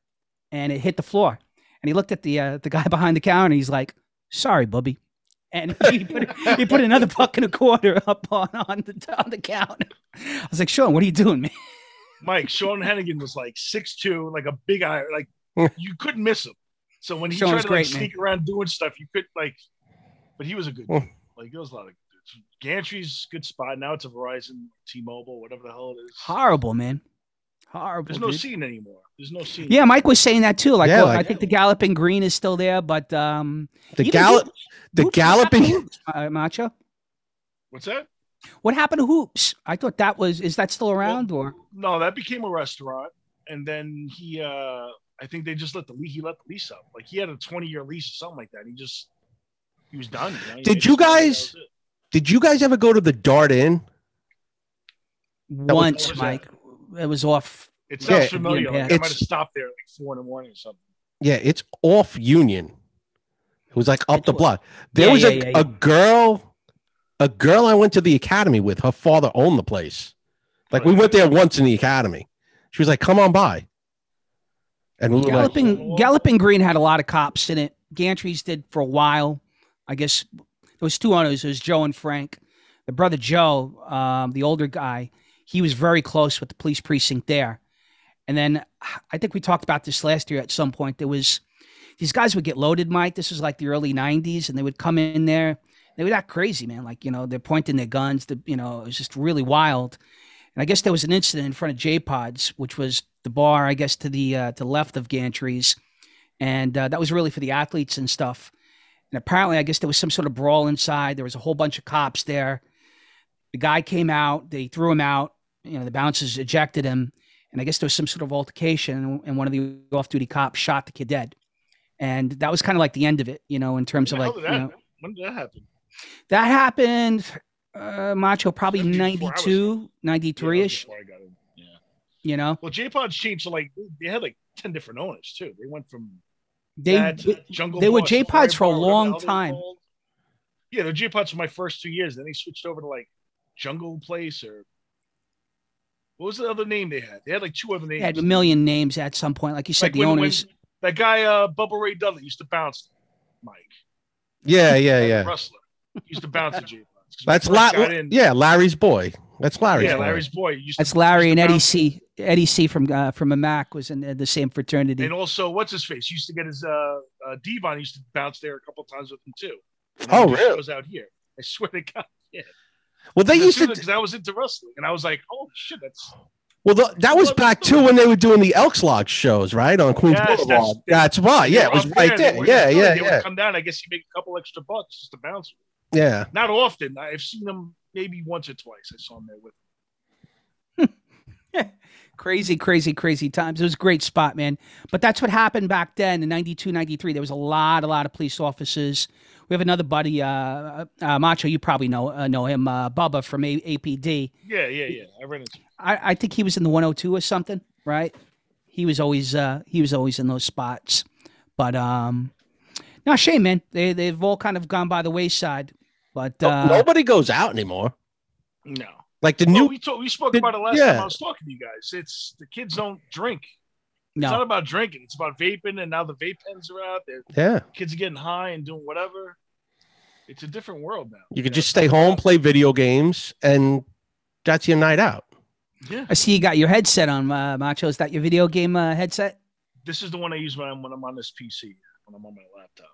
and it hit the floor. And he looked at the uh, the guy behind the counter, and he's like, "Sorry, Bubby." And he put, he put another buck and a quarter up on on the on the counter. I was like, "Sean, what are you doing, man?" Mike, Sean Hennigan was like 6'2, like a big eye. Like you couldn't miss him. So when he Sean tried was to like great, man. sneak around doing stuff, you could like, but he was a good Hmm. dude. Like there was a lot of good dudes. Gantry's good spot. Now it's a Verizon, T-Mobile, whatever the hell it is. Horrible, man. Horrible. There's no dude. scene anymore. There's no scene. Yeah, Mike was saying that too. Like, Yeah, well, I like- think the Galloping Green is still there, but um, The gallop, the Hoops, what happened to galloping. Hoops, uh, Macho. What's that? What happened to Hoops? I thought that was is that still around or No, that became a restaurant, and then he. uh I think they just let the lease. He let the lease up. Like he had a 20 year lease or something like that. He just he was done. you know? He Did you his money, that guys- Did you guys ever go to the Dart Inn? was- once, what was that? Mike? It was off. It sounds it- familiar. yeah, Like I it's- might have stopped there at like four in the morning or something. Yeah, it's off Union. It was like up the block. There Yeah, was yeah, a, yeah, yeah. a girl, a girl I went to the academy with. Her father owned the place. Like we went there once in the academy. She was like, "Come on by," and were like, Galloping Galloping Green had a lot of cops in it. Gantries did for a while. I guess there was two owners. It was Joe and Frank. The brother Joe, um, the older guy, he was very close with the police precinct there. And then I think we talked about this last year at some point. There was these guys would get loaded, Mike. This was like the early '90s, and they would come in there. They were that crazy, man. Like you know, they're pointing their guns. The, you know, it was just really wild. And I guess there was an incident in front of J Pods, which was the bar, I guess, to the uh, to the left of Gantries, and uh, that was really for the athletes and stuff. And apparently, I guess there was some sort of brawl inside. There was a whole bunch of cops there. The guy came out. They threw him out. You know, the bouncers ejected him, and I guess there was some sort of altercation, and one of the off-duty cops shot the kid dead. And that was kind of like the end of it, you know, in terms of like hell you know, when did that happen? that happened. Uh, Macho probably 74 92, 93 was ish. before I got in. Yeah. You know, Well, J Pod's changed to like they had like ten different owners too. They went from they that Jungle. they were Boss, J-Pods for a Fire Bar, whatever the long hell they were time. called. Yeah, the J Pods for my first two years. Then they switched over to like Jungle Place or what was the other name they had? They had like two other names. They had a million names at some point. Like you said, Like the when- when owners. that guy, uh, Bubba Ray Dudley, used to bounce. Mike, "Yeah, yeah, yeah." wrestler, He used to bounce at J Pods. That's La- yeah, Larry's boy. That's Larry's yeah, boy. Larry's boy. Used to- That's Larry used and Eddie bounce. C. Eddie C. from uh, from a Mac was in the, the same fraternity. And also, what's his face? He used to get his uh, uh Devon used to bounce there a couple times with him too. And Oh, really? Shows out here. I swear to God. Yeah. Well, they used to. because I was into wrestling, and I was like, "Oh shit, that's Well, the, that was back too when they were doing the Elks Lodge shows, right on Queens Yes, Boulevard. that's- That's, why. Yeah, it was right They there. were Yeah, yeah, They would yeah, come down. I guess you make a couple extra bucks just to bounce. Yeah. Not often. I've seen them maybe once or twice. I saw them there with. crazy, crazy, crazy times. It was a great spot, man. But that's what happened back then in 92, 93. There was a lot, a lot of police officers. We have another buddy, uh, uh, Macho. You probably know uh, know him, uh, Bubba from a- APD. Yeah, yeah, yeah. I ran into. I, I think he was in the 102 or something, right? He was always uh, he was always in those spots. But um, no shame, man. They they've all kind of gone by the wayside. But No- uh, Nobody goes out anymore. No. Like the Well, new. we talk, we spoke the- about it last yeah. time I was talking to you guys. It's the kids don't drink. It's no, not about drinking. It's about vaping, and now the vape pens are out. there. yeah, kids are getting high and doing whatever. It's a different world now. you could know? just stay home, play video games, and that's your night out. Yeah. I see you got your headset on, uh, Macho. Is that your video game uh, headset? This is the one I use when I'm when I'm on this PC, when I'm on my laptop.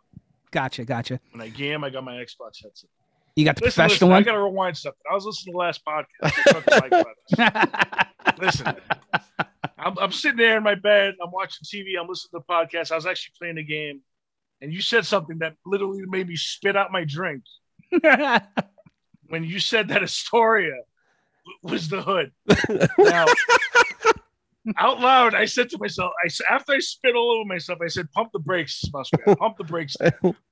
Gotcha, gotcha. When I game, I got my Xbox headset. You got the Listen, professional listen, I one. got to rewind something. I was listening to the last podcast. I talked to Mike about this. Listen, I'm, I'm sitting there in my bed. I'm watching TV. I'm listening to the podcast. I was actually playing a game, and you said something that literally made me spit out my drink. When you said that Astoria was the hood. Now, out loud, I said to myself, I after I spit all over myself, I said, "Pump the brakes, Muskrat. Pump the brakes."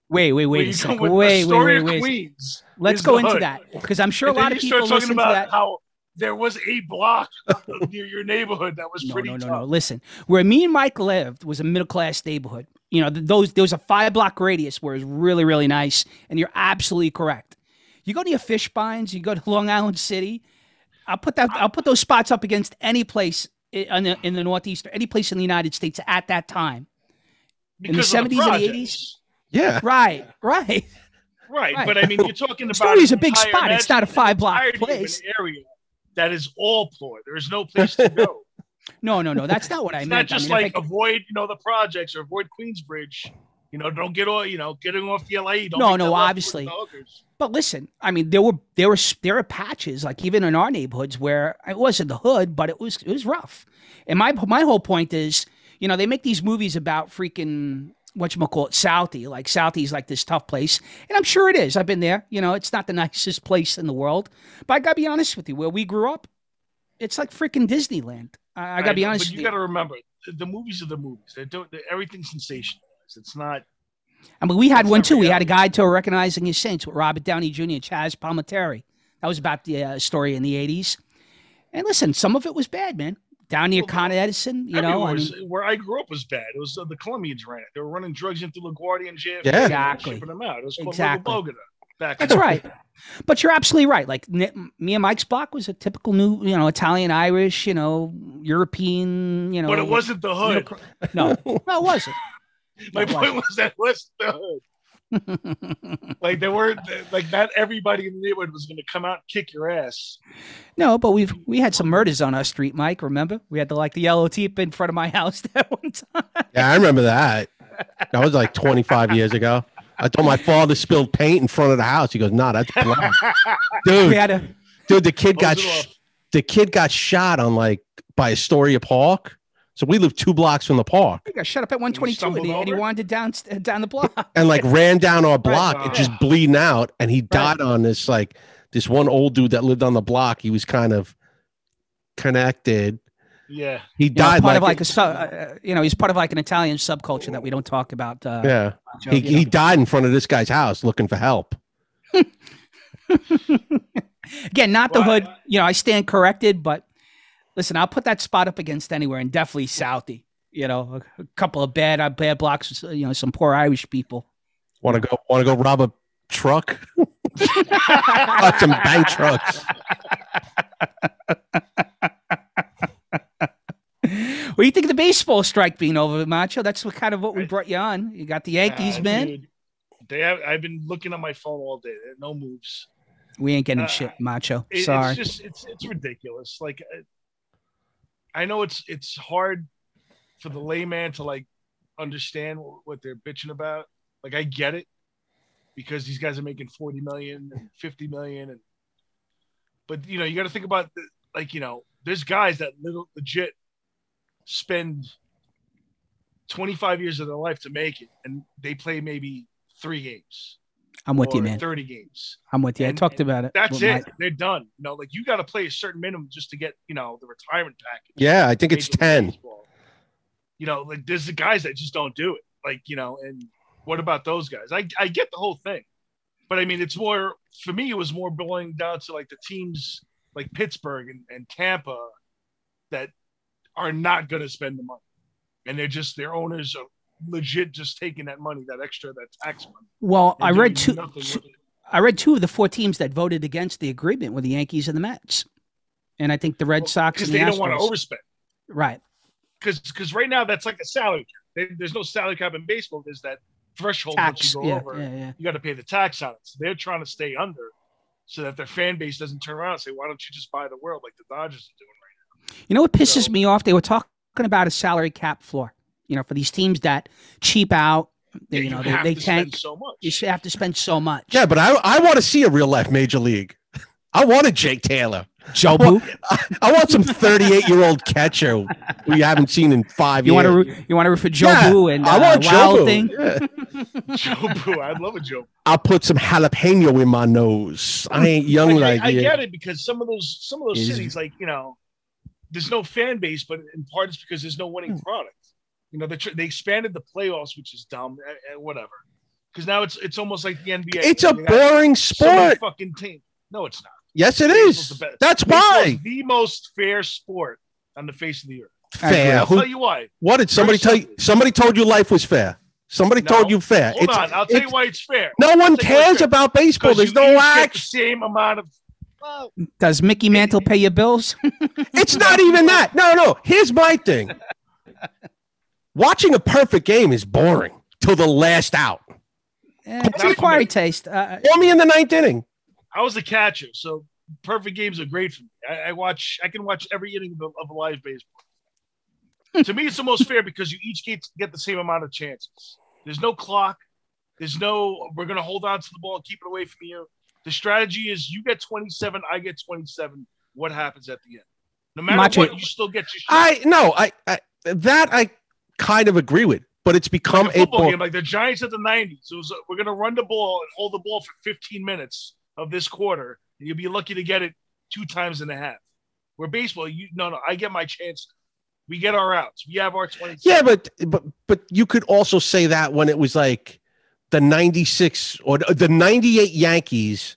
Wait, wait, wait a second. Wait, wait, wait, wait. Queens. Let's go into that because I'm sure a lot of people listen talking to about that. how there was a block near your neighborhood that was No, pretty no, no, tough. no. Listen, where me and Mike lived was a middle class neighborhood. You know, those there was a five block radius where it was really, really nice. And you're absolutely correct. You go to your fish binds, you go to Long Island City. I'll put that. I'll put those spots up against any place in the, in the Northeast or any place in the United States at that time. In the 70s and the projects. Yeah, Right, right. Right, Right. but I mean, you're talking about Story's a big spot. It's not a five-block entirety of an place. area that is all poor. There is no place to go. No, no, no. That's not what I it's meant. not just I mean, like if I- avoid, you know, the projects or avoid Queensbridge. You know, don't get all, you know, getting off the LA. Don't No, no, obviously. with the hookers. But listen, I mean, there were there were there were patches like even in our neighborhoods where it wasn't the hood, but it was it was rough. And my my whole point is, you know, they make these movies about freaking what you call it, Southie. Like Southie's like this tough place, and I'm sure it is. I've been there. You know, it's not the nicest place in the world, but I gotta be honest with you. Where we grew up, it's like freaking Disneyland. I, I gotta be know, honest But you you. got to remember, the, the movies are the movies. They don't. Everything's sensationalized. It's not. I mean, we had one too. We had a guide to recognizing his saints with Robert Downey Jr. and Chaz Palminteri. That was about the uh, story in the '80s. And listen, some of it was bad, man. Down near Well, Con Edison, you know. everywhere I mean, where I grew up was bad. It was uh, the Colombians ran it. They were running drugs into LaGuardia and JFK. Yeah. Exactly. Shipping them out. It was called Exactly. Bogota back. that's right. But you're absolutely right. Like n- me and Mike's block was a typical new, you know, Italian, Irish, you know, European, you know. But it wasn't the hood. cr- No, no, it wasn't. My It point was that it wasn't the hood. Like there weren't like not everybody in the neighborhood was going to come out and kick your ass. no, but we've we had some murders on our street, Mike. Remember, we had the like the yellow teep in front of my house that one time. yeah, I remember that. That was like 25 years ago. I told my father spilled paint in front of the house. He goes, "No, that's blood, We dude." had a Dude, the kid got sh- the kid got shot on like by Astoria Park. So we live two blocks from the park, we got shut up at 122 and stumbled he, and he wandered down down the block. and like ran down our block and just bleeding out. And he died on this like this one old dude that lived on the block. He was kind of connected. Yeah. He You know, died part like, of like a su- uh, you know he's part of like an Italian subculture that we don't talk about. Uh, yeah. Joe, He, you know. he died in front of this guy's house looking for help. Again, not the Well, hood. You know, I stand corrected, but listen, I'll put that spot up against anywhere, and definitely Southie. You know, a, a couple of bad uh, bad blocks. You know, some poor Irish people. Want to go? Want to go rob a truck? Got some bank trucks. What do you think of the baseball strike being over, Macho? That's what kind of what we brought you on. You got the Yankees, Ah, man. dude, They have. I've been looking at my phone all day. No moves. We ain't getting Uh, shit, Macho. It- Sorry. It's just it's it's ridiculous. Like uh, I know it's it's hard for the layman to like understand what they're bitching about. Like I get it because these guys are making 40 million and 50 million and but you know, you got to think about the, like, you know, there's guys that little legit spend 25 years of their life to make it, and they play maybe three games. I'm with you, man. 30 games. I'm with you. And- I talked about it. That's it. Mike. They're done. You know, like you got to play a certain minimum just to get, you know, the retirement package. Yeah, I think it's 10. Baseball. You know, like there's the guys that just don't do it. Like, you know, and what about those guys? I, I get the whole thing. But I mean, it's more, for me, it was more boiling down to like the teams like Pittsburgh and, and Tampa that are not going to spend the money. And they're just, their owners are legit just taking that money, that extra, that tax money. Well, I read two. I read two of the four teams that voted against the agreement were the Yankees and the Mets, and I think the Red Sox Because and the they don't want to overspend. Right. because because right now that's like a salary cap. There- There's no salary cap in baseball. There's that threshold once you go Yeah, over, yeah, yeah. you got to pay the tax on it. So they're trying to stay under, so that their fan base doesn't turn around and say, "Why don't you just buy the world like the Dodgers are doing right now?" You know what pisses So- me off? They were talking about a salary cap floor. You know, for these teams that cheap out, they, you know, you they, have they to tank. spend so much. You have to spend so much. Yeah, but I I want to see a real life major league. I wanted Jake Taylor. Joe I Boo. want, I want some 38 year old catcher who you haven't seen in five You want years. to root, you want to root for Joe Yeah, Boo and I uh, want Joe Wild Boo. Thing. Yeah. Joe Boo, I'd love a Joe. I'll put some jalapeno in my nose. I ain't young I, like I, I you. get it because some of those some of those Is- cities, like you know, there's no fan base, but in part it's because there's no Hmm. winning product. You know, they they expanded the playoffs, which is dumb, and, and whatever. Because now it's it's almost like the NBA. It's a They got boring so sport. fucking team. No, it's not. Yes, it Baseball's is. the. That's Baseball's why. the most fair sport on the face of the earth. Fair. I'll Who, tell you why. what did somebody Very tell you? Somebody told you life was fair. Somebody No. told you fair. Hold It's- on, I'll tell you why it's fair. No one I'll tell you why it's cares about baseball. There's you no each the action. same amount of. Well, Does Mickey Mantle pay your bills? It's not even that. No, no. Here's my thing. Watching a perfect game is boring till the last out. Eh, it's Not an for acquired me. taste. Uh, Call me in the ninth inning. I was a catcher, so perfect games are great for me. I, I watch. I can watch every inning of, of live baseball. to me, it's the most fair because you each get get the same amount of chances. There's no clock. There's no. We're gonna hold on to the ball, and keep it away from you. The strategy is you get 27, I get 27. What happens at the end? No matter Macho- what, you still get your shot. I no, I, I that I kind of agree with, but it's become like a a football ball- game, like the Giants at the 90s. It was, uh, we're going to run the ball and hold the ball for 15 minutes of this quarter. And you'll be lucky to get it two times and a half. Where baseball, you no, no, I get my chance. We get our outs. We have our 20. Yeah, but but but you could also say that when it was like the 96 or the the 98 Yankees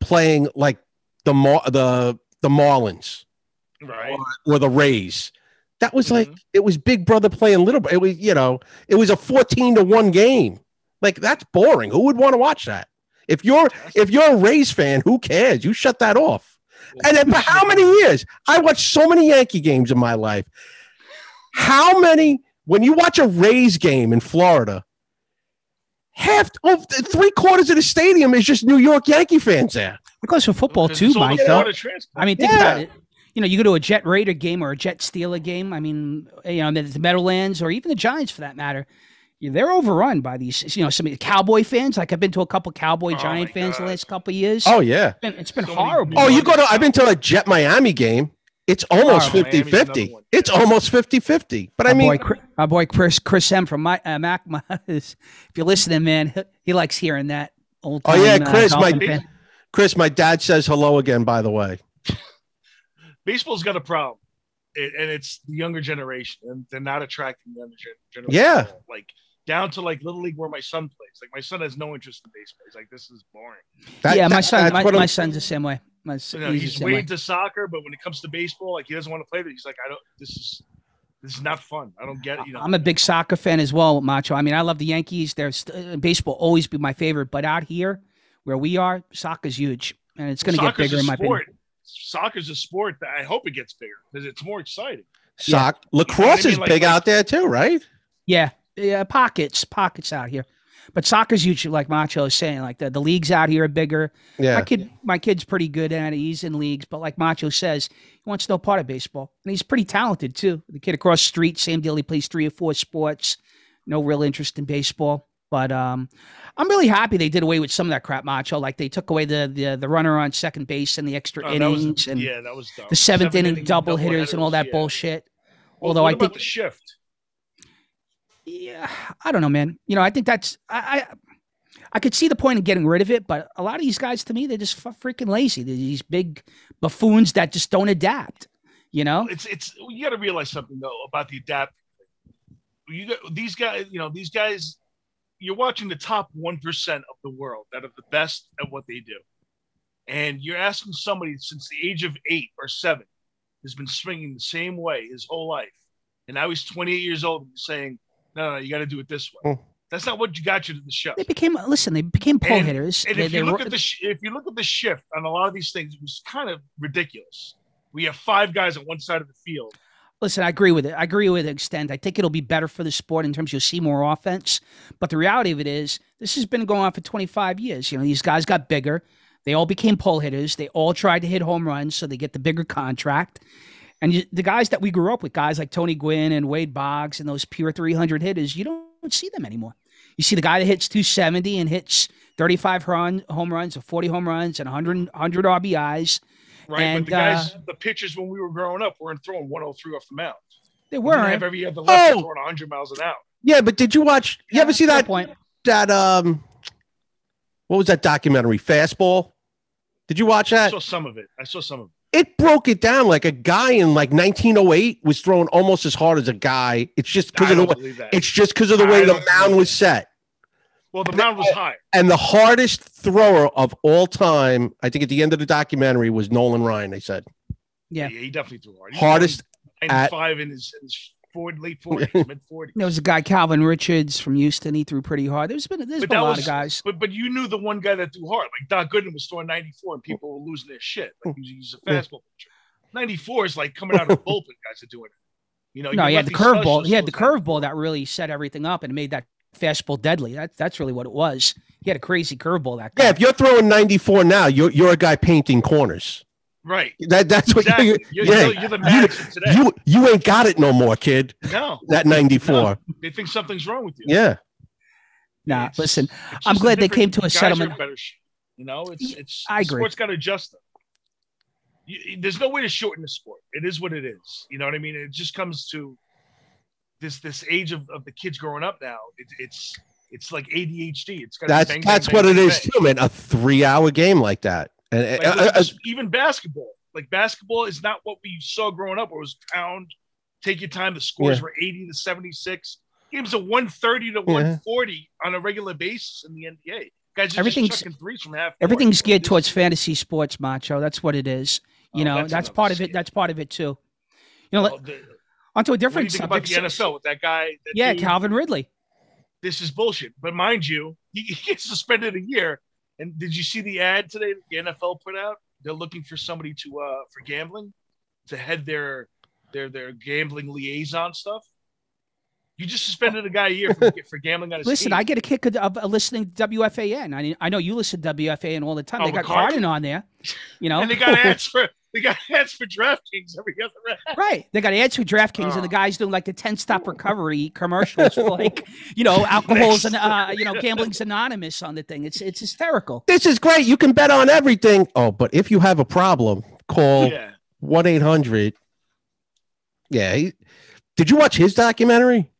playing like the Mar- the the Marlins right. or the Rays. That was like Mhm. it was Big Brother playing Little. It was you know it was a 14 to one game. Like that's boring. Who would want to watch that? If you're if you're a Rays fan, who cares? You shut that off. And then for how many years? I watched so many Yankee games in my life. How many, when you watch a Rays game in Florida, half, of oh, three quarters of the stadium is just New York Yankee fans there. it goes for football too, it's all the Mike. though. I mean, think Yeah. about it. You know, you go to a Jet Raider game or a Jet Steeler game. I mean, you know, the Meadowlands or even the Giants for that matter. They're overrun by these, you know, some of the Cowboy fans. Like I've been to a couple Cowboy Oh Giant my fans the last couple of years. Oh, yeah. it's been, it's been So horrible. Oh, you go to, I've been to a Jet Miami game. It's almost Oh, 50 50. It's almost 50 50. But I my mean, boy, Chris, my boy Chris Chris M from my uh, Mac. My, if you're listening, man, he, he likes hearing that old. Oh, yeah, time, uh, Chris, my- fan. Chris, my dad says hello again, by the way. Baseball's got a problem. It, and it's the younger generation, and they're not attracting the younger generation. Yeah. Like down to like little league where my son plays. Like my son has no interest in baseball. He's like, this is boring. That- yeah, my son, my, my son's the same way. My, s- You know, he's, he's way way. into soccer, but when it comes to baseball, like he doesn't want to play. But he's like, I don't. This is this is not fun. I don't get it. You know, I'm a big soccer fan as well, Macho. I mean, I love the Yankees. There's st- uh, baseball always be my favorite, but out here where we are, soccer's huge, and it's going to get bigger in my sport. opinion. Soccer's a sport that I hope it gets bigger because it's more exciting. Sock. You know Lacrosse I mean? is Like- big like- out there too, right? Yeah, yeah, pockets, pockets out here, but soccer's huge. Like Macho is saying, like the, the leagues out here are bigger. Yeah. My Yeah. kid, my kid's pretty good at it. He's in leagues, but like Macho says, he wants no part of baseball, and he's pretty talented too. The kid across the street, same deal. He plays three or four sports. No real interest in baseball. But um, I'm really happy they did away with some of that crap, Macho. Like they took away the the, the runner on second base and the extra Oh, that was- innings and yeah, that was dumb. the seventh Seven inning double hitters headers, and all that yeah. bullshit. Well, Although what I about think the shift. yeah, I don't know, man. You know, I think that's I, I I could see the point of getting rid of it, but a lot of these guys, to me, they're just f- freaking lazy. They're these big buffoons that just don't adapt. You know, It's it's you got to realize something though about the adapt. You got these guys. You know these guys. You're watching the top one percent of the world that are the best at what they do, and you're asking somebody since the age of eight or seven has been swinging the same way his whole life, and now he's 28 years old and saying, "No, no, you got to do it this way." Hmm. That's not what you got you to the show. they became listen. They became pole And- hitters. And They- if you look were- at the sh- if you look at the shift on a lot of these things, it was kind of ridiculous. We have five guys on one side of the field. Listen, I agree with it. I agree with the extent. I think it'll be better for the sport in terms you'll see more offense. But the reality of it is, this has been going on for 25 years. You know, these guys got bigger. They all became pull hitters. They all tried to hit home runs, so they get the bigger contract. And you, the guys that we grew up with, guys like Tony Gwynn and Wade Boggs and those pure 300 hitters, you don't see them anymore. You see the guy that hits 270 and hits 35 run, home runs, or 40 home runs, and 100, 100 RBIs. Right? And, but the guys, the pitchers when we were growing up weren't throwing 103 off the mound. They We didn't have weren't. every other left Oh! throwing 100 miles an hour. Yeah, but did you watch? You ever see that point? that um? What was that documentary? Fastball. Did you watch that? I saw some of it. I saw some of it. It broke it down like a guy in like 1908 was throwing almost as hard as a guy. It's just because of the way. It's just because of the way the mound was set. Well, the mound was higher. And the hardest thrower of all time, I think at the end of the documentary, was Nolan Ryan. They said Yeah. he definitely threw hard. He hardest. throwing 95 in his, in his forward, late 40s, mid 40s. There was a guy, Calvin Richards from Houston. He threw pretty hard. There's been there's But been a lot was- of guys. But but you knew the one guy that threw hard. Like Doc Gooden was throwing 94 and people were losing their shit. Like he's, he's a fastball pitcher. 94 is like coming out of the bullpen guys are doing it. You know, No, your he had the lefty curveball. He had the was like- curveball that really set everything up and made that fastball deadly. That's that's really what it was. He had a crazy curveball that guy. Yeah, if you're throwing 94 now, you're you're a guy painting corners. Right. That that's what Exactly. you. You're, yeah, you're, you're the Madison today. you you ain't got it no more, kid. no, That 94. No. they think something's wrong with you. Yeah. nah, It's- listen, it's I'm glad they came to a guys settlement. in better. You know, it's it's I agree. Sport's got to adjust them. You, there's no way to shorten the sport. It is what it is. You know what I mean? It just comes to this this age of, of the kids growing up now. It, it's it's like ADHD. It's got That's that's what it is too, man. A three hour game like that. And Like, uh, uh, even basketball. Like basketball is not what we saw growing up. Where it was pound, take your time. The scores Yeah. were 80 to 76. Games of 130 to Yeah. 140 on a regular basis in the NBA. Guys Everything's- just chucking threes from half. court. Everything's geared towards fantasy sports, Macho. That's what it is. You Oh, know, that's that's, another part of it. That's part of it too. You know, Well, the- onto a what do you different subject. the NFL with that guy? that yeah, dude? Calvin Ridley. This is bullshit. But mind you, he, he gets suspended a year. And did you see the ad today that the NFL put out? They're looking for somebody to uh for gambling to head their their their gambling liaison stuff. You just suspended a guy a year for, for gambling on his Listen, team. I get a kick of, of listening to WFAN. I, I know you listen to WFAN all the time. Oh, they got McCarthy? Carton on there. You know, and they got ads for they got ads for DraftKings every other ad. Right. They got ads for DraftKings, and the Oh. guys doing like the 10 stop recovery commercials for like, you know, alcohol's and, uh, you know, gambling's anonymous on the thing. It's it's hysterical. this is great. You can bet on everything. Oh, but if you have a problem, call Yeah. one eight hundred. Yeah. he- did you watch his documentary?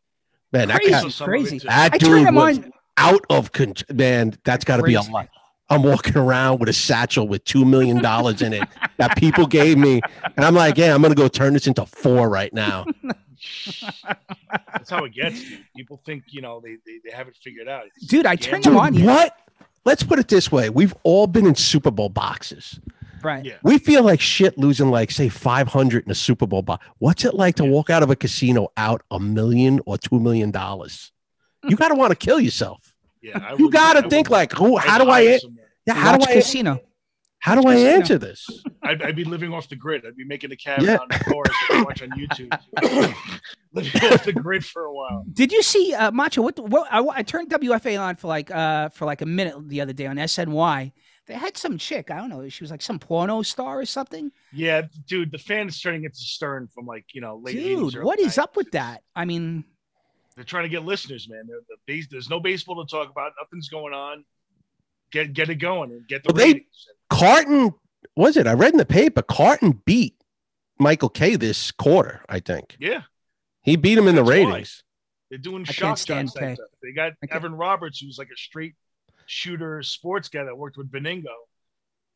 Man, that Crazy. guy, So some of crazy. it, too. that I dude turned him was on. out of control. Man, that's got to be a Crazy. lot. I'm walking around with a satchel with two million dollars in it that people gave me, and I'm like, yeah, I'm gonna go turn this into four right now. That's how it gets. Dude. People think you know they, they, they have it figured out. It's Dude, I turned gambling. him Dude, on. what? Let's put it this way: we've all been in Super Bowl boxes. Right. Yeah. We feel like shit losing like say 500 in a Super Bowl box. What's it like to Yeah. walk out of a casino out a million or two million dollars? You got to want to kill yourself. Yeah, I You wouldn't- got I to think wouldn't- like, who? I'd How do I? hide an- somewhere. Yeah, how Watch do I? Casino. How do I Casino. answer this? I'd, I'd be living off the grid. I'd be making a cabin Yeah. on the forest that I watch on YouTube. living off the grid for a while. Did you see uh, Macho? What, what I, I turned WFAN for like uh for like a minute the other day on SNY. They had some chick. I don't know. She was like some porno star or something. Yeah, dude, the fan is turning into Stern from like you know late Dude, what is 90s. up with that? I mean, They're trying to get listeners, man. They're, the base, there's no baseball to talk about. Nothing's going on. Get get it going and get the Well, they- Carton was it? I read in the paper. Carton beat Michael Kay this quarter. I think yeah, he beat him in the That's why. ratings. they're doing I shock can't stand jocks like They got I Evan Roberts, who's like a straight shooter sports guy that worked with Benigno,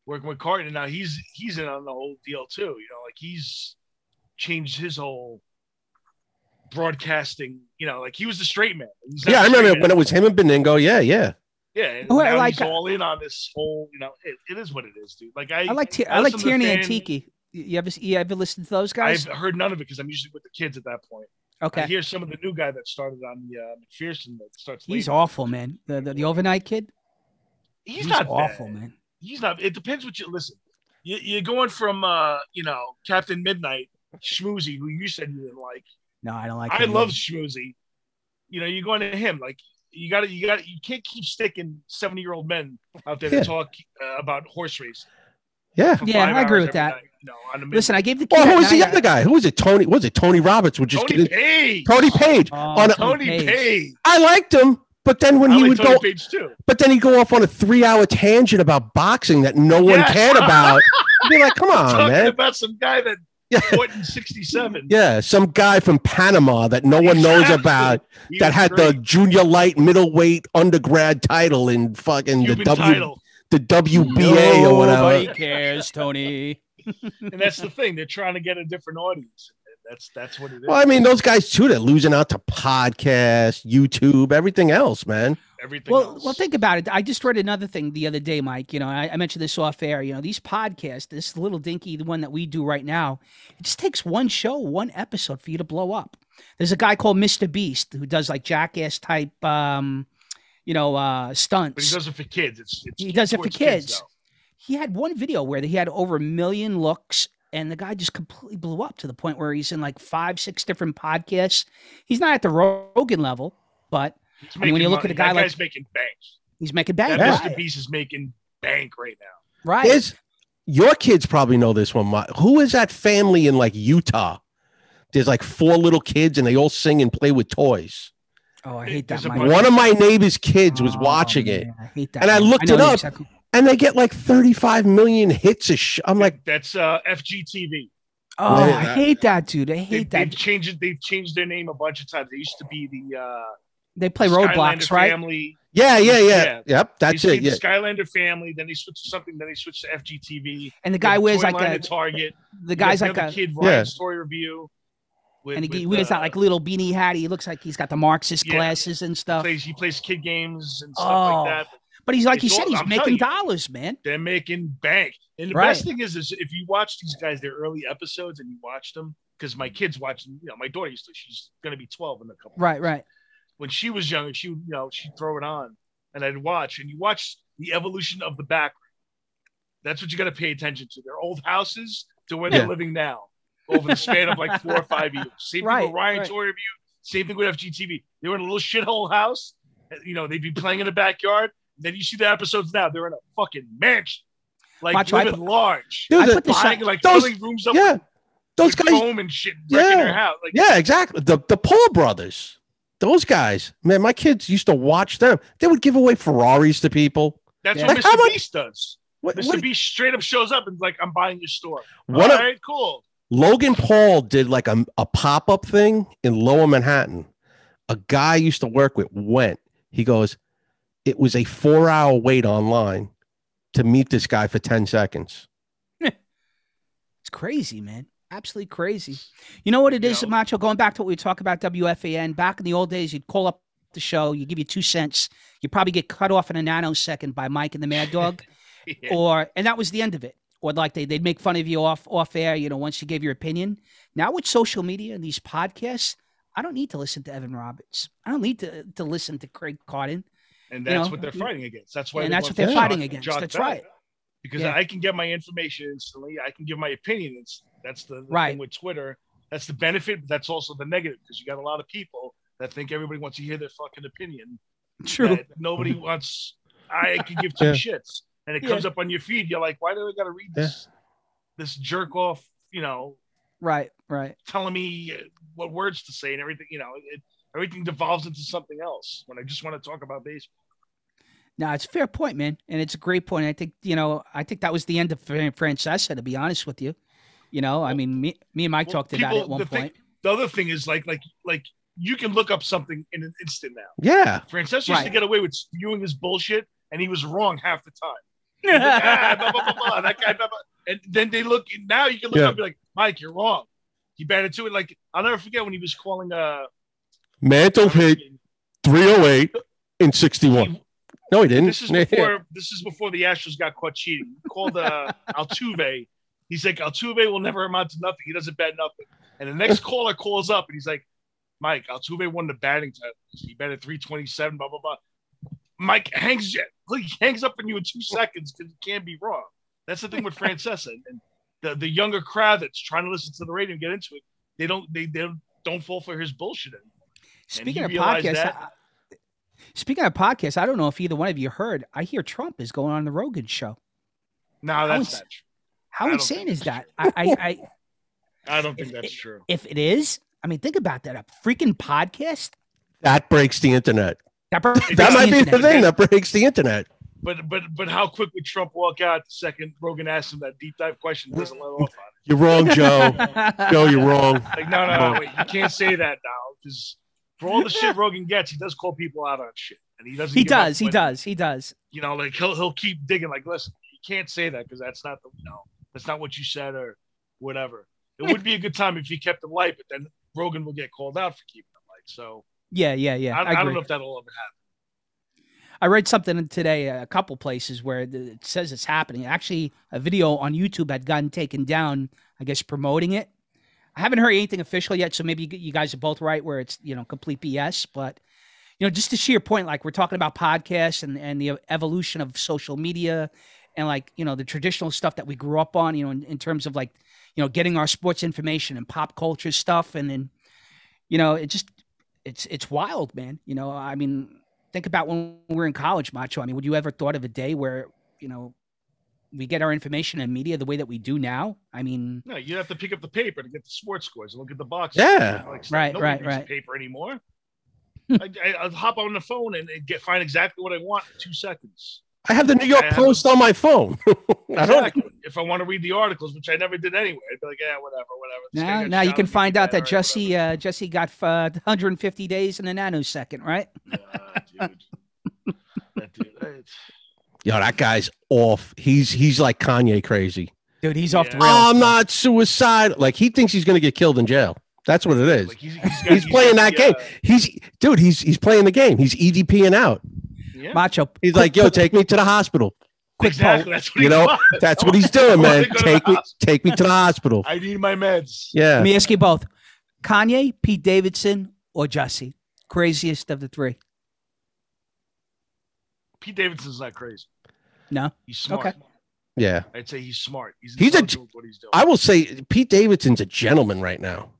working with Carton. Now he's he's in on the whole deal too. You know, like he's changed his whole broadcasting. You know, like he was the straight man. He's not Yeah, I remember man when it was him and Benigno. Yeah, yeah. Yeah, and Well, now like- he's all in on this whole. You know, it, it is what it is, dude. Like I, I like I like Tierney and Tiki. You ever you ever listen to those guys? I've heard none of it because I'm usually with the kids at that point. Okay. I hear some of the new guy that started on the uh, McPherson that starts. he's late. awful, man. The, the the overnight kid. He's, not awful, bad. man. He's not. It depends what you listen. You, you're going from, uh, you know, Captain Midnight, Schmoozy, who you said you didn't like. No, I don't like. I love. Schmoozy. You know, you're going to him like you got to, you got, to you can't keep sticking seventy year old men out there Yeah. to talk uh, about horse racing. Yeah. Yeah, I agree with that. night, you know, on Listen, I gave the kid. Well, who was the other guy? Who was it? Tony? Was it Tony Roberts? Would just Tony get Paige. Tony Paige. Oh, on a- Tony Paige. Paige. I liked him, but then when I he like would Tony go, Paige too. but then he'd go off on a three-hour tangent about boxing that no one cared about. You'd be like, come on, Talking man. about some guy that Yeah. fought in '67. Yeah, some guy from Panama that no one knows about He that was had the junior light middleweight undergrad title in fucking the W title. the WBA or whatever. Nobody cares, Tony. and that's the thing. They're trying to get a different audience. That's that's what it is. Well, I mean, those guys too. They're losing out to podcasts, YouTube, everything else, man. Everything Well, else. well, think about it. I just read another thing the other day, Mike. You know, I, I mentioned this off air. You know, these podcasts, this little dinky, the one that we do right now, it just takes one show, one episode for you to blow up. There's a guy called Mr. Beast who does like jackass type, um, you know, uh, stunts. but he does it for kids. It's, it's He does it for towards kids. he had one video where he had over a million looks and the guy just completely blew up to the point where he's in like five six different podcasts he's not at the rogan level but I mean, when you making look at a guy that like- guy's making bank. he's making bank That Yeah. Mr. Beast is making bank right now. right. There's your kids probably know this one. Ma- Who is that family in like Utah? There's like four little kids and they all sing and play with toys. oh i hate that There's a Mike. bunch- One of my neighbor's kids was Oh, watching it I hate that And I looked know it up. exactly- and they get like 35 million hits a sh- I'm like, that's uh, FGTV. oh Yeah. i hate that dude i They, hate they've changed it. They've changed their name a bunch of times. They used to be the uh, they play Skylander Roblox right Family. yeah, yeah, yeah. Yeah. Yep, that's used to it. Yeah. Skylander Family. Then he switched to something. Then he switched to FGTV. and the guy wears like a Target. the guy's like a kid Yeah. Story Review. With, and he, he with, wears that uh, like little beanie hat he looks like he's got the marxist Yeah. glasses and he stuff plays he plays kid games and stuff Oh. like that. but he's like you It's said he's I'm making telling you. dollars man They're making bank. And the Right. best thing is, is if you watch these guys, their early episodes, and you watch them, because my kids watch them. You know, my daughter used to. She's going to be twelve in a couple. right right When she was younger, she would, you know, she'd throw it on, and I'd watch. And you watch the evolution of the background. That's what you got to pay attention to. Their old houses to where Yeah. they're living now, over the span of like four or five years. Same thing with Ryan right. Toy Review. Same thing with FGTV. They were in a little shithole house. You know, they'd be playing in the backyard. Then you see the episodes now. They're in a fucking mansion, like Watch, I living put- large, Dude, I put buying up- like those- filling rooms up yeah. Those with guys, foam and shit, Yeah. their house. Like, yeah, exactly. The the Paul brothers, those guys, man, my kids used to watch them. They would give away Ferraris to people. that's Yeah. what Like, how Mr. much- Beast does. What, Mr. what- Beast straight up shows up and like, "I'm buying your store." one All of, right, cool. Logan Paul did like a, a pop up thing in Lower Manhattan. A guy I used to work with went. He goes, it was a four hour wait online to meet this guy for 10 seconds. It's crazy, man. Absolutely crazy. You know what it is, You know? Macho? Going back to what we talk about WFAN, back in the old days, you'd call up the show, you give you two cents, you probably get cut off in a nanosecond by Mike and the Mad Dog, Yeah. or and that was the end of it. Or like they, they'd make fun of you off off air, you know, once you gave your opinion. Now with social media and these podcasts, I don't need to listen to Evan Roberts. I don't need to to listen to Craig Carton. and you that's know, what they're fighting against. That's why and that's what they're fighting against. jog That's back. right. Because Yeah. I can get my information instantly. I can give my opinion. It's that's the, the Right. thing with Twitter. That's the benefit. But that's also the negative because you got a lot of people that think everybody wants to hear their fucking opinion. True. nobody wants. I can give two Yeah. shits, and it Yeah. comes up on your feed. You're like, why do I got to read this? This jerk off, you know, Right, right. telling me uh, what words to say and everything. You know, it, Everything devolves into something else when I just want to talk about baseball. No, it's a fair point, man, and it's a great point. I think you know, I think that was the end of Fran- Francesa. To be honest with you, you know, I mean, me, me and Mike Well, talked about it at one the thing- point. The other thing is like like like you can look up something in an instant now. Yeah. Francesa used to get away with spewing his bullshit, and he was wrong half the time. He's like, "Ah, blah, blah, blah, blah, that guy, blah, blah." and then they look now. You can look Yeah. up and be like, Mike, you're wrong. He batted to it like I'll never forget when he was calling. Uh, Mantle hit 308 in 61. No, he didn't. This is before this is before the Astros got caught cheating. He called uh, Altuve. He's like Altuve will never amount to nothing. He doesn't bat nothing. And the next caller calls up and he's like, Mike, Altuve won the batting title. He batted 327, blah blah blah. Mike hangs he hangs up on you in two seconds because he can't be wrong. That's the thing with Francesa and the, the younger crowd that's trying to listen to the radio and get into it. They don't they, they don't, don't fall for his bullshit anymore. Speaking of podcasts, that. I- speaking of podcasts, I don't know if either one of you heard. I hear Trump is going on the Rogan show. No, that's not true. How insane is that? I, I, I, I don't think If- that's true. if it is, I mean, think about that—a freaking podcast. That breaks the internet. That, breaks That might be the thing that breaks the internet. But but but how quick would Trump walk out the second Rogan asked him that deep dive question? Doesn't let off on it. You're wrong, Joe. Joe, you're wrong. Like no no no wait you can't say that now because for all the shit Rogan gets he does call people out on shit and he doesn't. he give up does. He when- does. He does. You know like he'll he'll keep digging like listen you can't say that because that's not the you know that's not what you said or whatever. It would be a good time if he kept him light, but then Rogan will get called out for keeping him light. So Yeah, yeah, yeah. I, I, I, don't know if that'll ever happen. I read something today, a couple places where it says it's happening. Actually, a video on YouTube had gotten taken down. I guess promoting it. I haven't heard anything official yet, so maybe you- you guys are both right where it's you know complete BS. But you know, just to sheer point, like we're talking about podcasts and and the evolution of social media, and like you know the traditional stuff that we grew up on. You know, in, in terms of like you know getting our sports information and pop culture stuff, and then you know it just it's it's wild, man. You know, I mean, think about when we were in college, Macho. I mean, would you ever thought of a day where you know we get our information and media the way that we do now? I mean, No, you have to pick up the paper to get the sports scores and look at the box. Yeah. Like, Right, nobody right, right. Paper anymore. I, I, I'll hop on the phone and, and get find exactly what I want in two seconds. I have the New York I Post on my phone. I don't. Exactly. If I want to read the articles, which I never did anyway, I'd be like, yeah, whatever, whatever. This now now you can find out that all right, Jesse uh, Jesse got uh, 150 days in a nanosecond, right? Ah, dude. that dude. it's- Yo, that guy's off. He's he's like Kanye crazy. Dude, he's off the rails. I'm not suicide. Like he thinks he's gonna get killed in jail. That's what it is. Like he's, he's, got- He's playing that the, game. uh, He's dude. He's he's playing the game. He's EDPing out. Yeah, Macho. He's quick- like, yo, quick- take me to the hospital. quick exactly. poll. That's what You he know, wants. That's what he's doing, man. to go to the Take me, take me to the hospital. I need my meds. Yeah. Let me ask you both: Kanye, Pete Davidson, or Jesse? Craziest of the three? Pete Davidson's not crazy. No. He's smart. Okay. Yeah. I'd say he's smart. He's, He's a what he's doing. I will say Pete Davidson's a gentleman right now.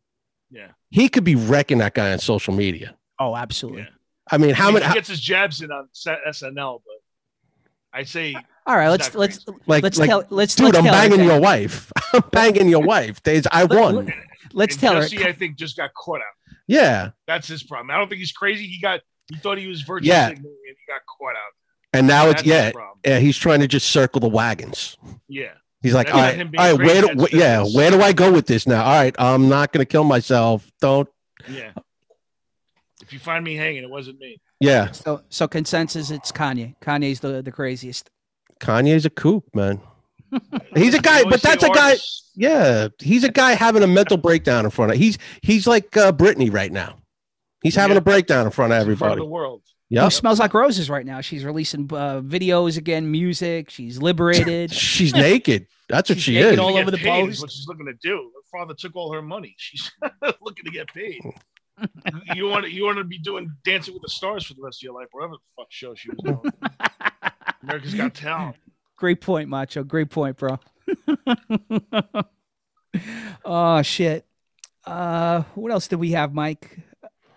yeah. He could be wrecking that guy on social media. Oh, absolutely. Yeah. I mean, how I mean, many? he gets his jabs in on SNL, but I'd say All right, let's let's like, let's like, tell let's dude, let's I'm tell banging your wife. I'm banging your wife. There's, I won. Let's and tell her. Jesse, I think, just got caught out. Yeah. That's his problem. I don't think he's crazy. He got he thought he was virtue Yeah. and he got caught out. And now it's That's his yeah, yeah. He's trying to just circle the wagons. Yeah. He's like, That's all not right, him all being right, crazy, where do, yeah, where do I go with this now? All right, I'm not gonna kill myself. Don't. Yeah. If you find me hanging, it wasn't me. Yeah, So so consensus, it's Kanye. Kanye's the the craziest. Kanye's a kook, man. He's a guy, but that's a guy. Yeah, he's a guy having a mental breakdown in front of. He's he's like uh, Britney right now. He's having Yeah. a breakdown in front of he's in front of everybody. the world. Who Yep. smells like roses right now? She's releasing uh, videos again, music. She's liberated. She's naked. That's what She's she naked is. all over the paid post. is what she's looking to do. Her father took all her money. She's looking to get paid. You want to, you want to be doing Dancing with the Stars for the rest of your life, whatever the fuck show she was doing. America's Got Talent. Great point, Macho. Great point, bro. oh shit. Uh, what else do we have, Mike?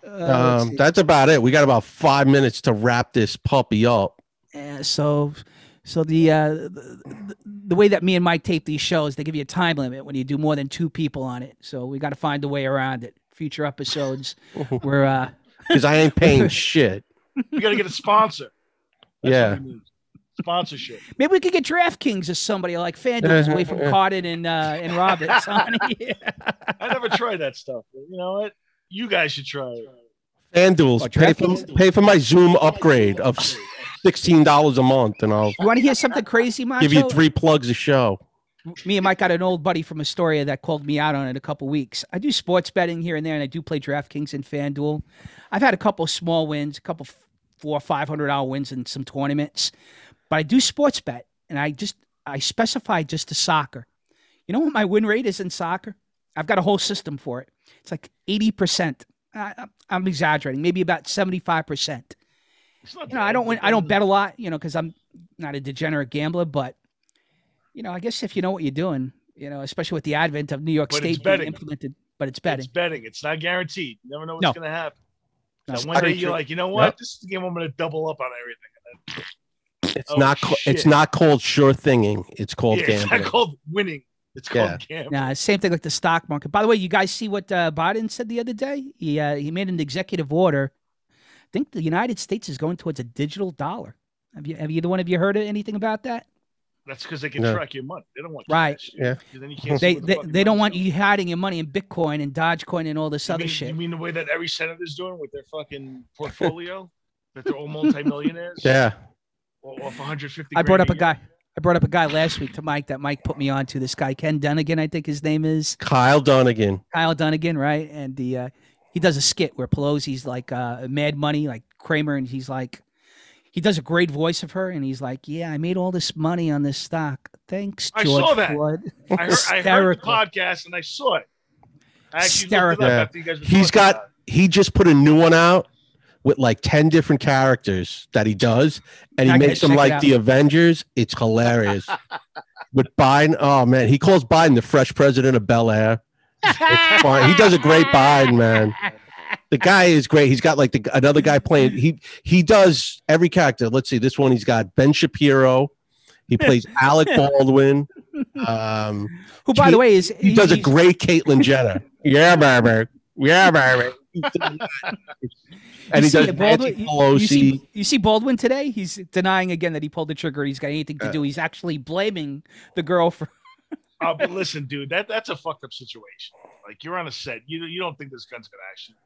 Uh, Um, that's about it. We got about five minutes to wrap this puppy up. Uh, so, so the, uh, the the way that me and Mike tape these shows, they give you a time limit when you do more than two people on it. So we got to find a way around it. Future episodes, we're uh, because I ain't paying shit. You got to get a sponsor. That's Yeah. what we need. Sponsorship. Maybe we could get DraftKings as somebody like FanDuel away from Carton and uh, and Roberts. yeah. I never tried that stuff. But you know what? You guys should try it. FanDuel's Oh, pay for pay for my Zoom upgrade of sixteen dollars a month, and I'll You want to hear something crazy, Macho? give you three plugs a show. Me and Mike got an old buddy from Astoria that called me out on it a couple weeks. I do sports betting here and there, and I do play DraftKings and FanDuel. I've had a couple small wins, a couple four or five hundred dollar wins in some tournaments, but I do sports bet, and I just I specify just to soccer. You know what my win rate is in soccer? I've got a whole system for it. It's like eighty percent. I'm exaggerating, maybe about seventy five percent. You know, I don't win. I don't bet a lot, you know, because I'm not a degenerate gambler. But you know, I guess if you know what you're doing, you know, especially with the advent of New York But State being implemented, but it's betting. It's betting. It's not guaranteed. You never know what's No. going to happen. No. That one day you're true. like, you know what? Yep. This is the game I'm going to double up on everything. It's Oh, not ca- it's not called sure thinging. It's called Yeah, it's not called winning. It's called gambling. Nah, same thing like the stock market. By the way, you guys see what uh, Biden said the other day? He uh, he made an executive order. I think the United States is going towards a digital dollar. Have you have either one of you heard anything about that? That's because they can No. track your money. They don't want Right. cash. Yeah. 'Cause Then you can't They see the they, they don't want you hiding your money in Bitcoin and Dogecoin and all this You other mean, shit. You mean the way that every senator's doing with their fucking portfolio? that they're all multimillionaires? Yeah. Or off 150 I brought up a grand guy. I brought up a guy last week to Mike that Mike put me on to. This guy Ken Dunnigan, I think his name is Kyle Dunnigan. Kyle Dunnigan, right? And the uh, he does a skit where Pelosi's like uh, Mad Money, like Cramer, and he's like, he does a great voice of her, and he's like, "Yeah, I made all this money on this stock. Thanks, I saw that. Floyd." I heard, I heard the podcast and I saw it. I actually Hysterical. looked Yeah. up after you guys were He's got about he just put a new one out with like 10 different characters that he does and he I makes them like the Avengers. It's hilarious. with Biden, oh man, he calls Biden the fresh president of Bel Air. He does a great Biden, man. The guy is great. He's got like the, another guy playing. He he does every character. Let's see. This one he's got Ben Shapiro. He plays Alec Baldwin. Um, Who, by the way, is he does a great Caitlyn Jenner. yeah, baby. Yeah, baby. and he You see does it, Baldwin? You- Pelosi. You see, you see Baldwin today? He's denying again that he pulled the trigger. He's got anything to Uh, do. He's actually blaming the girl for. Oh, but listen, dude, that that's a fucked up situation. Like you're on a set, you you don't think this gun's gonna actually.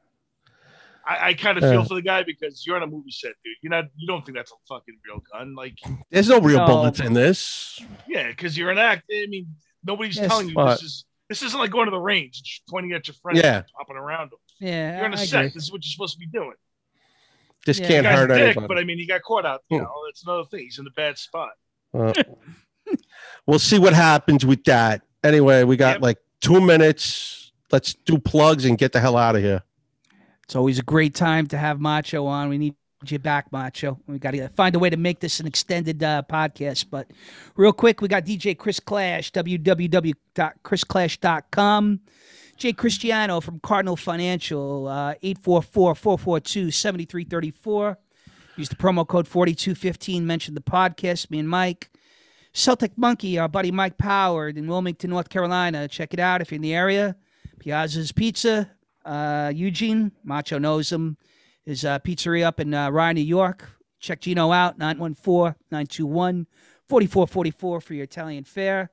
I, I kind of feel Yeah. for the guy because you're on a movie set, dude. You're not, you don't think that's a fucking real gun, like There's no real No. bullets in this. yeah, because you're an act. I mean, nobody's Yes, telling you but- this is this isn't like going to the range, and just pointing at your friend, Yeah. and hopping around them. Yeah, You're on a I set. agree. This is what you're supposed to be doing. This Yeah. can't guy's hurt a dick, anybody. but I mean, he got caught out. You Hmm. know, that's another thing. He's in a bad spot. Uh, we'll see what happens with that. Anyway, we got Yep. like two minutes. Let's do plugs and get the hell out of here. It's always a great time to have Macho on. We need you back, Macho. We got to find a way to make this an extended uh, podcast. But real quick, we got DJ Chris Clash, www.chrisclash.com. Jay Cristiano from Cardinal Financial, uh, 844-442-7334. Use the promo code 4215. Mention the podcast, me and Mike. Celtic Monkey, our buddy Mike Poward in Wilmington, North Carolina. Check it out if you're in the area. Piazza's Pizza, uh, Eugene, Macho knows him. His uh, pizzeria up in uh, Rye, New York. Check Gino out, 914-921-4444 for your Italian fare.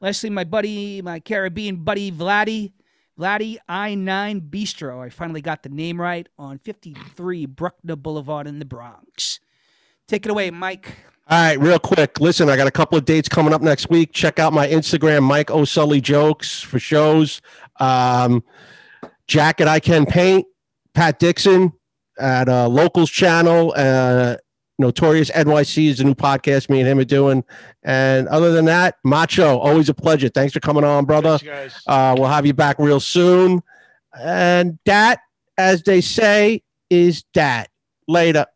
Lastly, my buddy, my Caribbean buddy, Vladdy. Vladdy I-9 Bistro. I finally got the name right on 53 Bruckner Boulevard in the Bronx. Take it away, Mike. All right, real quick. Listen, I got a couple of dates coming up next week. Check out my Instagram, Mike O'Sully Jokes for shows. Um, Jacket I Can Paint, Pat Dixon at uh, Locals Channel. Uh, Notorious NYC is a new podcast me and him are doing. And other than that, Macho, always a pleasure. Thanks for coming on, brother. Thanks. Uh, we'll have you back real soon. And that, as they say, is that. Later.